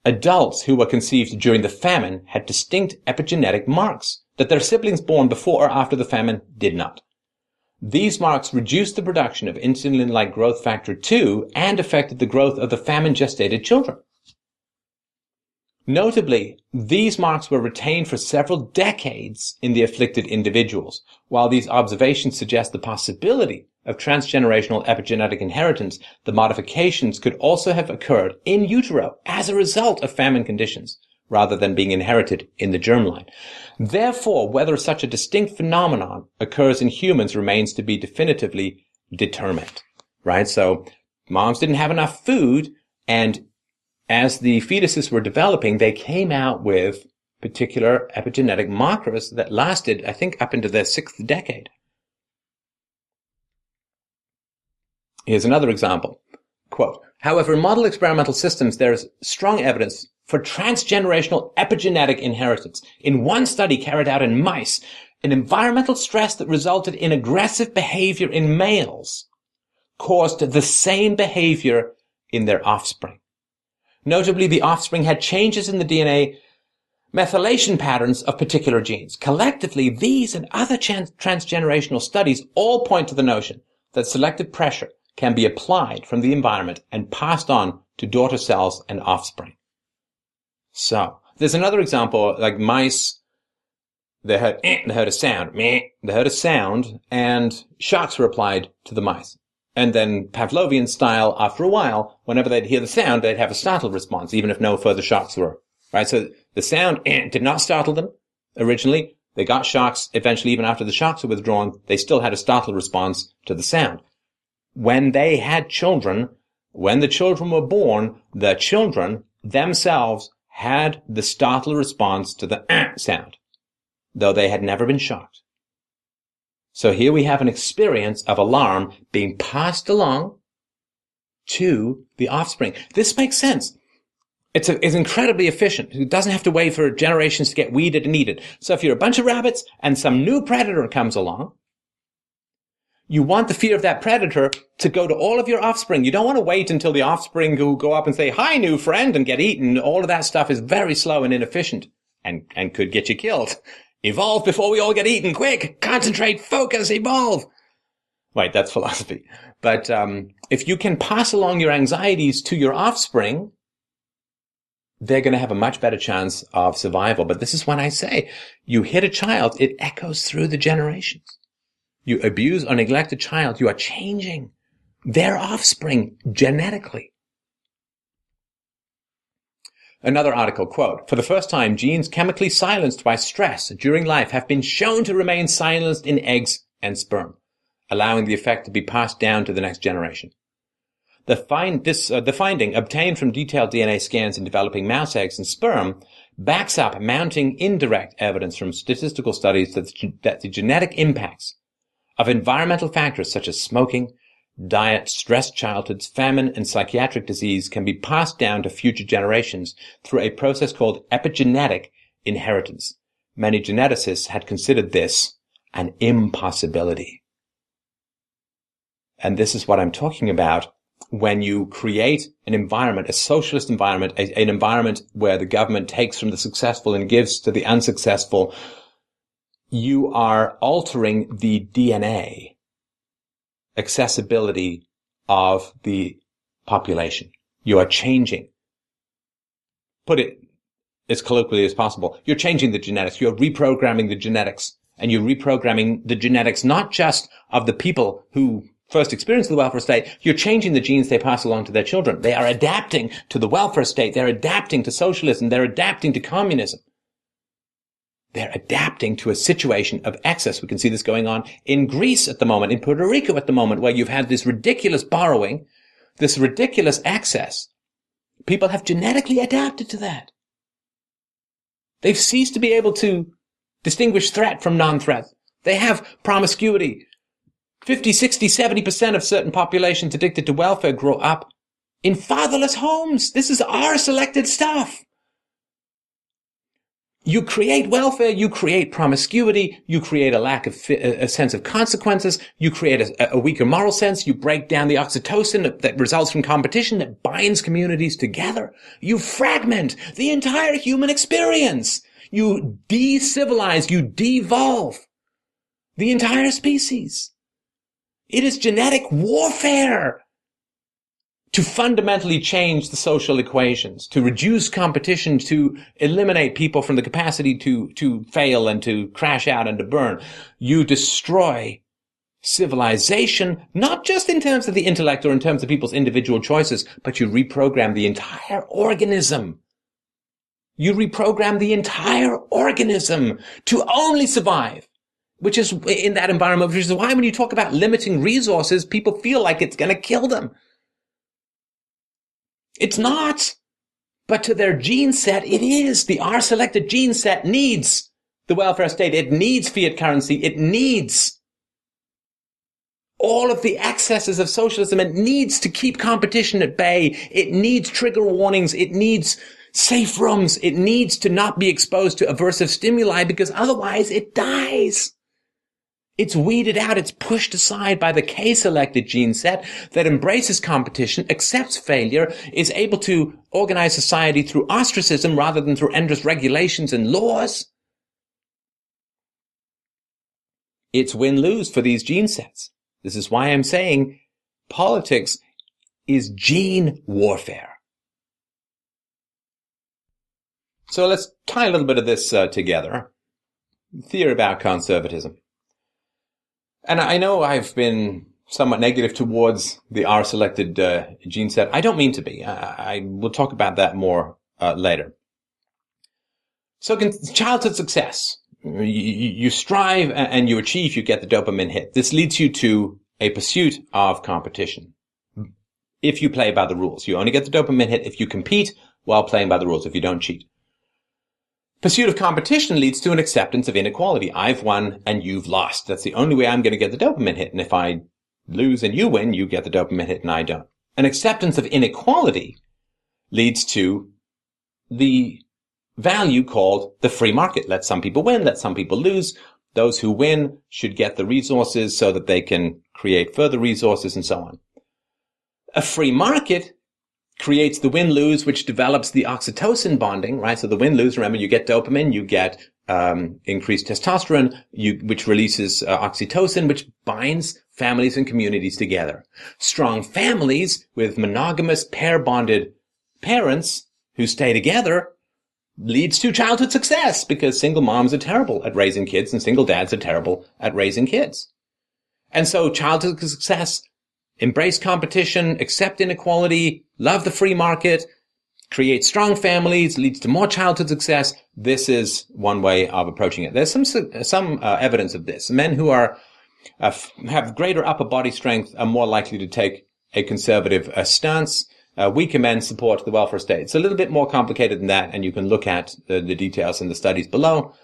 [SPEAKER 1] Adults who were conceived during the famine had distinct epigenetic marks that their siblings born before or after the famine did not. These marks reduced the production of insulin-like growth factor 2 and affected the growth of the famine gestated children. Notably, these marks were retained for several decades in the afflicted individuals. While these observations suggest the possibility of transgenerational epigenetic inheritance, the modifications could also have occurred in utero as a result of famine conditions, rather than being inherited in the germline. Therefore, whether such a distinct phenomenon occurs in humans remains to be definitively determined. Right? So, moms didn't have enough food, and as the fetuses were developing, they came out with particular epigenetic markers that lasted, I think, up into their sixth decade. Here's another example. Quote, However, in model experimental systems, there is strong evidence for transgenerational epigenetic inheritance. In one study carried out in mice, an environmental stress that resulted in aggressive behavior in males caused the same behavior in their offspring. Notably, the offspring had changes in the DNA methylation patterns of particular genes. Collectively, these and other transgenerational studies all point to the notion that selective pressure can be applied from the environment and passed on to daughter cells and offspring. So, there's another example, like mice, they heard, eh, *clears throat* they heard a sound, meh, they heard a sound, and shocks were applied to the mice. And then Pavlovian style, after a while, whenever they'd hear the sound, they'd have a startled response, even if no further shocks were. Right? So the sound eh, *clears throat* did not startle them originally. They got shocks. Eventually, even after the shocks were withdrawn, they still had a startled response to the sound. When they had children, when the children were born, the children themselves had the startle response to the eh *clears throat* sound, though they had never been shocked. So here we have an experience of alarm being passed along to the offspring. This makes sense. It's, a, it's incredibly efficient. It doesn't have to wait for generations to get weeded and eaten. So if you're a bunch of rabbits and some new predator comes along, you want the fear of that predator to go to all of your offspring. You don't want to wait until the offspring go, go up and say, hi, new friend, and get eaten. All of that stuff is very slow and inefficient and, and could get you killed. Evolve before we all get eaten. Quick, concentrate, focus, evolve. Right. that's philosophy. But um, if you can pass along your anxieties to your offspring, they're going to have a much better chance of survival. But this is when I say you hit a child, it echoes through the generations. You abuse or neglect a child, you are changing their offspring genetically. Another article, quote, for the first time, genes chemically silenced by stress during life have been shown to remain silenced in eggs and sperm, allowing the effect to be passed down to the next generation. The find this uh, the finding obtained from detailed DNA scans in developing mouse eggs and sperm backs up mounting indirect evidence from statistical studies that, that the genetic impacts of environmental factors such as smoking, diet, stressed childhoods, famine, and psychiatric disease can be passed down to future generations through a process called epigenetic inheritance. Many geneticists had considered this an impossibility. And this is what I'm talking about when you create an environment, a socialist environment, a, an environment where the government takes from the successful and gives to the unsuccessful, you are altering the DNA accessibility of the population. You are changing. Put it as colloquially as possible. You're changing the genetics. You're reprogramming the genetics and you're reprogramming the genetics, not just of the people who first experience the welfare state, you're changing the genes they pass along to their children. They are adapting to the welfare state. They're adapting to socialism. They're adapting to communism. They're adapting to a situation of excess. We can see this going on in Greece at the moment, in Puerto Rico at the moment, where you've had this ridiculous borrowing, this ridiculous excess. People have genetically adapted to that. They've ceased to be able to distinguish threat from non-threat. They have promiscuity. 50, 60, 70% of certain populations addicted to welfare grow up in fatherless homes. This is R selected stuff. You create welfare, you create promiscuity, you create a lack of a sense of consequences, you create a, a, weaker moral sense, you break down the oxytocin that results from competition that binds communities together. You fragment the entire human experience. You de-civilize, you devolve the entire species. It is genetic warfare to fundamentally change the social equations, to reduce competition, to eliminate people from the capacity to, to fail and to crash out and to burn. You destroy civilization, not just in terms of the intellect or in terms of people's individual choices, but you reprogram the entire organism. You reprogram the entire organism to only survive which is in that environment, which is why when you talk about limiting resources, people feel like it's going to kill them. It's not. But to their gene set, it is. The R selected gene set needs the welfare state. It needs fiat currency. It needs all of the excesses of socialism. It needs to keep competition at bay. It needs trigger warnings. It needs safe rooms. It needs to not be exposed to aversive stimuli because otherwise it dies. It's weeded out, it's pushed aside by the K-selected gene set that embraces competition, accepts failure, is able to organize society through ostracism rather than through endless regulations and laws. It's win-lose for these gene sets. This is why I'm saying politics is gene warfare. So let's tie a little bit of this uh, together. Theory about conservatism. And I know I've been somewhat negative towards the R selected uh, gene set. I don't mean to be. I, I will talk about that more uh, later. So childhood success. You, you, strive and you achieve, you get the dopamine hit. This leads you to a pursuit of competition. If you play by the rules, you only get the dopamine hit if you compete while playing by the rules, if you don't cheat. Pursuit of competition leads to an acceptance of inequality. I've won and you've lost. That's the only way I'm going to get the dopamine hit. And if I lose and you win, you get the dopamine hit and I don't. An acceptance of inequality leads to the value called the free market. Let some people win, let some people lose. Those who win should get the resources so that they can create further resources and so on. A free market creates the win-lose, which develops the oxytocin bonding, right? So the win-lose, remember, you get dopamine, you get um, increased testosterone, you, which releases uh, oxytocin, which binds families and communities together. Strong families with monogamous pair-bonded parents who stay together leads to childhood success because single moms are terrible at raising kids and single dads are terrible at raising kids. And so childhood success embrace competition, accept inequality, love the free market, create strong families, leads to more childhood success. This is one way of approaching it. There's some some uh, evidence of this. Men who are uh, have greater upper body strength are more likely to take a conservative uh, stance. Uh, weaker men support the welfare state. It's a little bit more complicated than that, and you can look at the, the details in the studies below.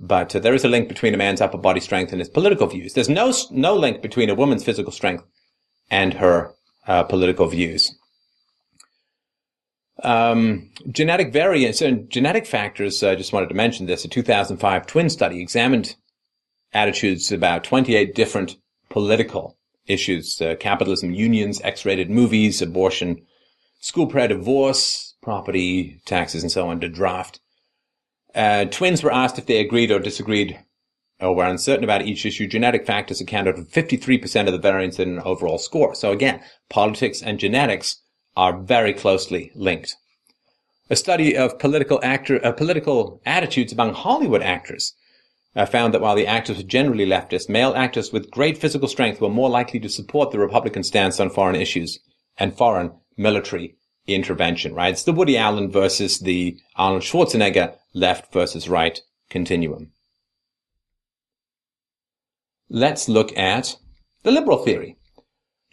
[SPEAKER 1] But uh, there is a link between a man's upper body strength and his political views. There's no no link between a woman's physical strength and her uh, political views. Um, genetic variants and genetic factors. I just wanted to mention this. A 2005 twin study examined attitudes about 28 different political issues: uh, capitalism, unions, X-rated movies, abortion, school prayer, divorce, property taxes, and so on. To draft. Uh, twins were asked if they agreed or disagreed or were uncertain about each issue. Genetic factors accounted for 53% of the variance in an overall score. So again, politics and genetics are very closely linked. A study of political actor, uh, political attitudes among Hollywood actors uh, found that while the actors were generally leftist, male actors with great physical strength were more likely to support the Republican stance on foreign issues and foreign military intervention, right? It's the Woody Allen versus the Arnold Schwarzenegger left versus right continuum. Let's look at the liberal theory.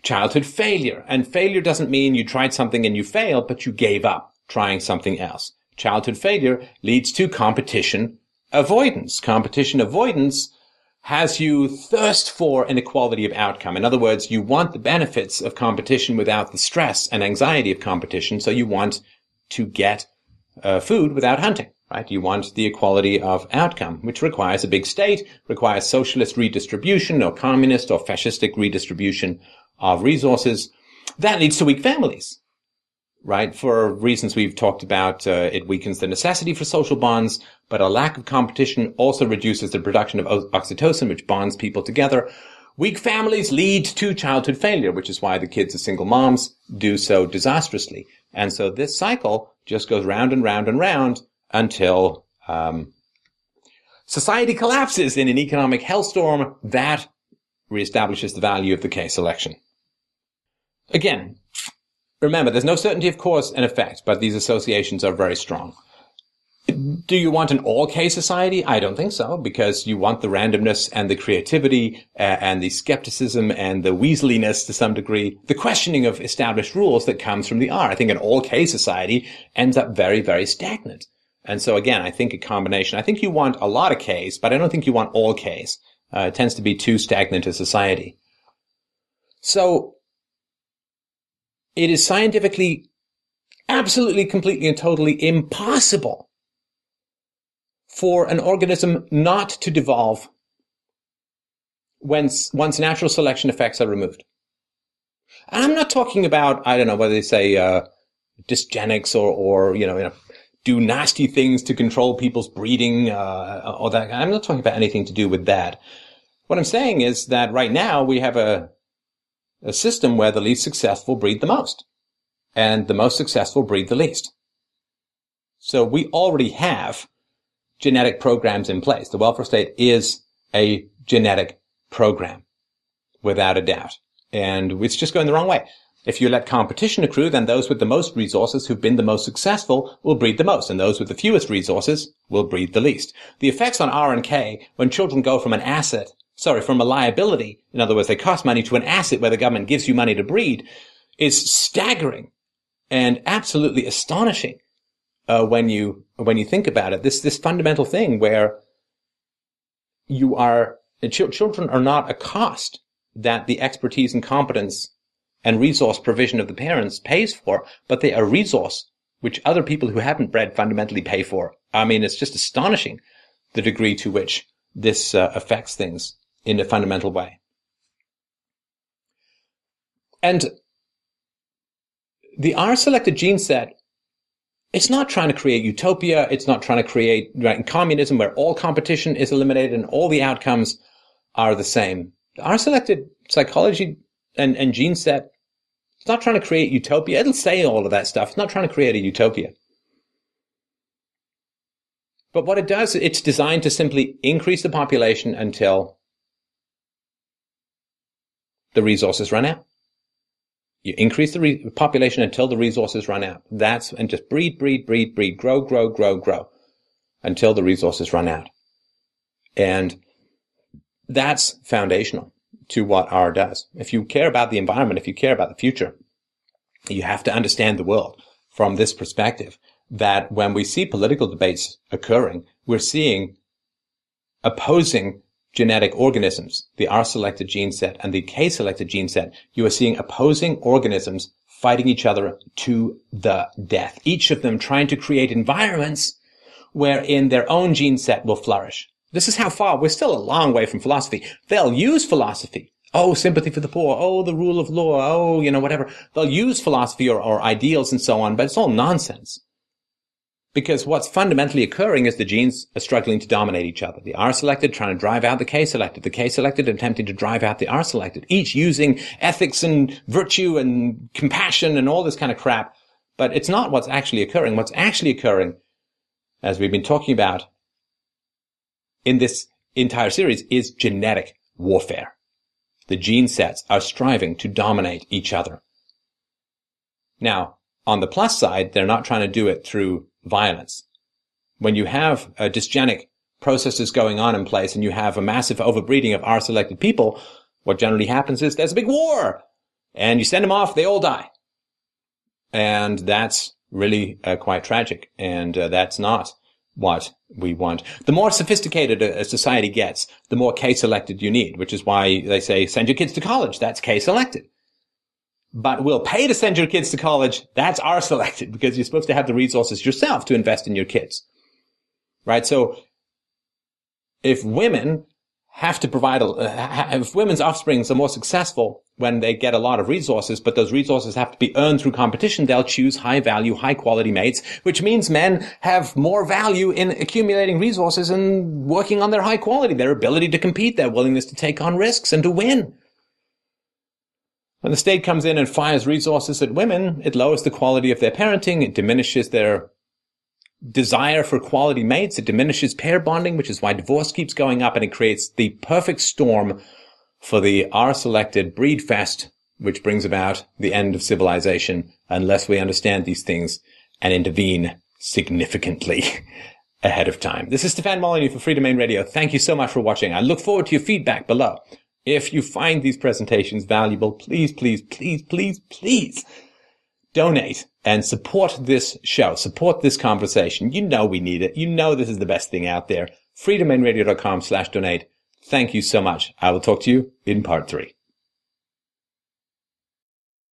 [SPEAKER 1] Childhood failure. And failure doesn't mean you tried something and you failed, but you gave up trying something else. Childhood failure leads to competition avoidance. Competition avoidance has you thirst for an equality of outcome. In other words, you want the benefits of competition without the stress and anxiety of competition. So you want to get uh, food without hunting, right? You want the equality of outcome, which requires a big state, requires socialist redistribution or communist or fascistic redistribution of resources. That leads to weak families, right? For reasons we've talked about, uh, it weakens the necessity for social bonds, but a lack of competition also reduces the production of oxytocin, which bonds people together. Weak families lead to childhood failure, which is why the kids of single moms do so disastrously. And so this cycle just goes round and round and round until um, society collapses in an economic hellstorm that reestablishes the value of the K selection. Again, remember, there's no certainty of cause and effect, but these associations are very strong. Do you want an all K society? I don't think so, because you want the randomness and the creativity uh, and the skepticism and the weaseliness to some degree, the questioning of established rules that comes from the R. I think an all K society ends up very, very stagnant. And so again, I think a combination. I think you want a lot of Ks, but I don't think you want all Ks. Uh, it tends to be too stagnant a society. So it is scientifically absolutely, completely, and totally impossible for an organism not to devolve once, once natural selection effects are removed. And I'm not talking about, I don't know, whether they say, uh, dysgenics or, or, you know, you know, do nasty things to control people's breeding, uh, or that. I'm not talking about anything to do with that. What I'm saying is that right now we have a, a system where the least successful breed the most and the most successful breed the least. So we already have genetic programs in place. The welfare state is a genetic program without a doubt. And it's just going the wrong way. If you let competition accrue, then those with the most resources who've been the most successful will breed the most, and those with the fewest resources will breed the least. The effects on R and K when children go from an asset sorry, from a liability, in other words, they cost money to an asset where the government gives you money to breed, is staggering and absolutely astonishing uh, when you when you think about it. This this fundamental thing where you are ch- children are not a cost that the expertise and competence and resource provision of the parents pays for, but they are resource which other people who haven't bred fundamentally pay for. I mean, it's just astonishing the degree to which this uh, affects things in a fundamental way. And the R selected gene set, it's not trying to create utopia. It's not trying to create right, communism where all competition is eliminated and all the outcomes are the same. The R selected psychology and, and gene set, it's not trying to create utopia. It'll say all of that stuff. It's not trying to create a utopia. But what it does, it's designed to simply increase the population until the resources run out. You increase the re- population until the resources run out. That's, and just breed, breed, breed, breed, grow, grow, grow, grow until the resources run out. And that's foundational to what R does. If you care about the environment, if you care about the future, You have to understand the world from this perspective that when we see political debates occurring, we're seeing opposing genetic organisms, the R-selected gene set and the K-selected gene set. You are seeing opposing organisms fighting each other to the death, each of them trying to create environments wherein their own gene set will flourish. This is how far we're still a long way from philosophy. They'll use philosophy. Oh, sympathy for the poor. Oh, the rule of law. Oh, you know, whatever. They'll use philosophy or, or ideals and so on, but it's all nonsense. Because what's fundamentally occurring is the genes are struggling to dominate each other. The R-selected trying to drive out the K-selected, the K-selected attempting to drive out the R-selected, each using ethics and virtue and compassion and all this kind of crap. But it's not what's actually occurring. What's actually occurring, as we've been talking about in this entire series, is genetic warfare. The gene sets are striving to dominate each other. Now, on the plus side, they're not trying to do it through violence. When you have uh, dysgenic processes going on in place and you have a massive overbreeding of R-selected people, what generally happens is there's a big war and you send them off, they all die. And that's really uh, quite tragic. And uh, that's not what we want. The more sophisticated a, society gets, the more K selected you need, which is why they say send your kids to college. That's K selected. but we'll pay to send your kids to college, that's R selected *laughs* because you're supposed to have the resources yourself to invest in your kids. Right? So if women have to provide, a, uh, if women's offsprings are more successful when they get a lot of resources, but those resources have to be earned through competition, they'll choose high value, high quality mates, which means men have more value in accumulating resources and working on their high quality, their ability to compete, their willingness to take on risks and to win. When the state comes in and fires resources at women, it lowers the quality of their parenting. It diminishes their desire for quality mates. It diminishes pair bonding, which is why divorce keeps going up and it creates the perfect storm for the R-selected breed fest, which brings about the end of civilization unless we understand these things and intervene significantly *laughs* ahead of time. This is Stefan Molyneux for Freedomain Radio. Thank you so much for watching. I look forward to your feedback below. If you find these presentations valuable, please, please, please, please, please donate and support this show. Support this conversation. You know we need it. You know this is the best thing out there. freedomainradio.com slash donate. Thank you so much. I will talk to you in part three.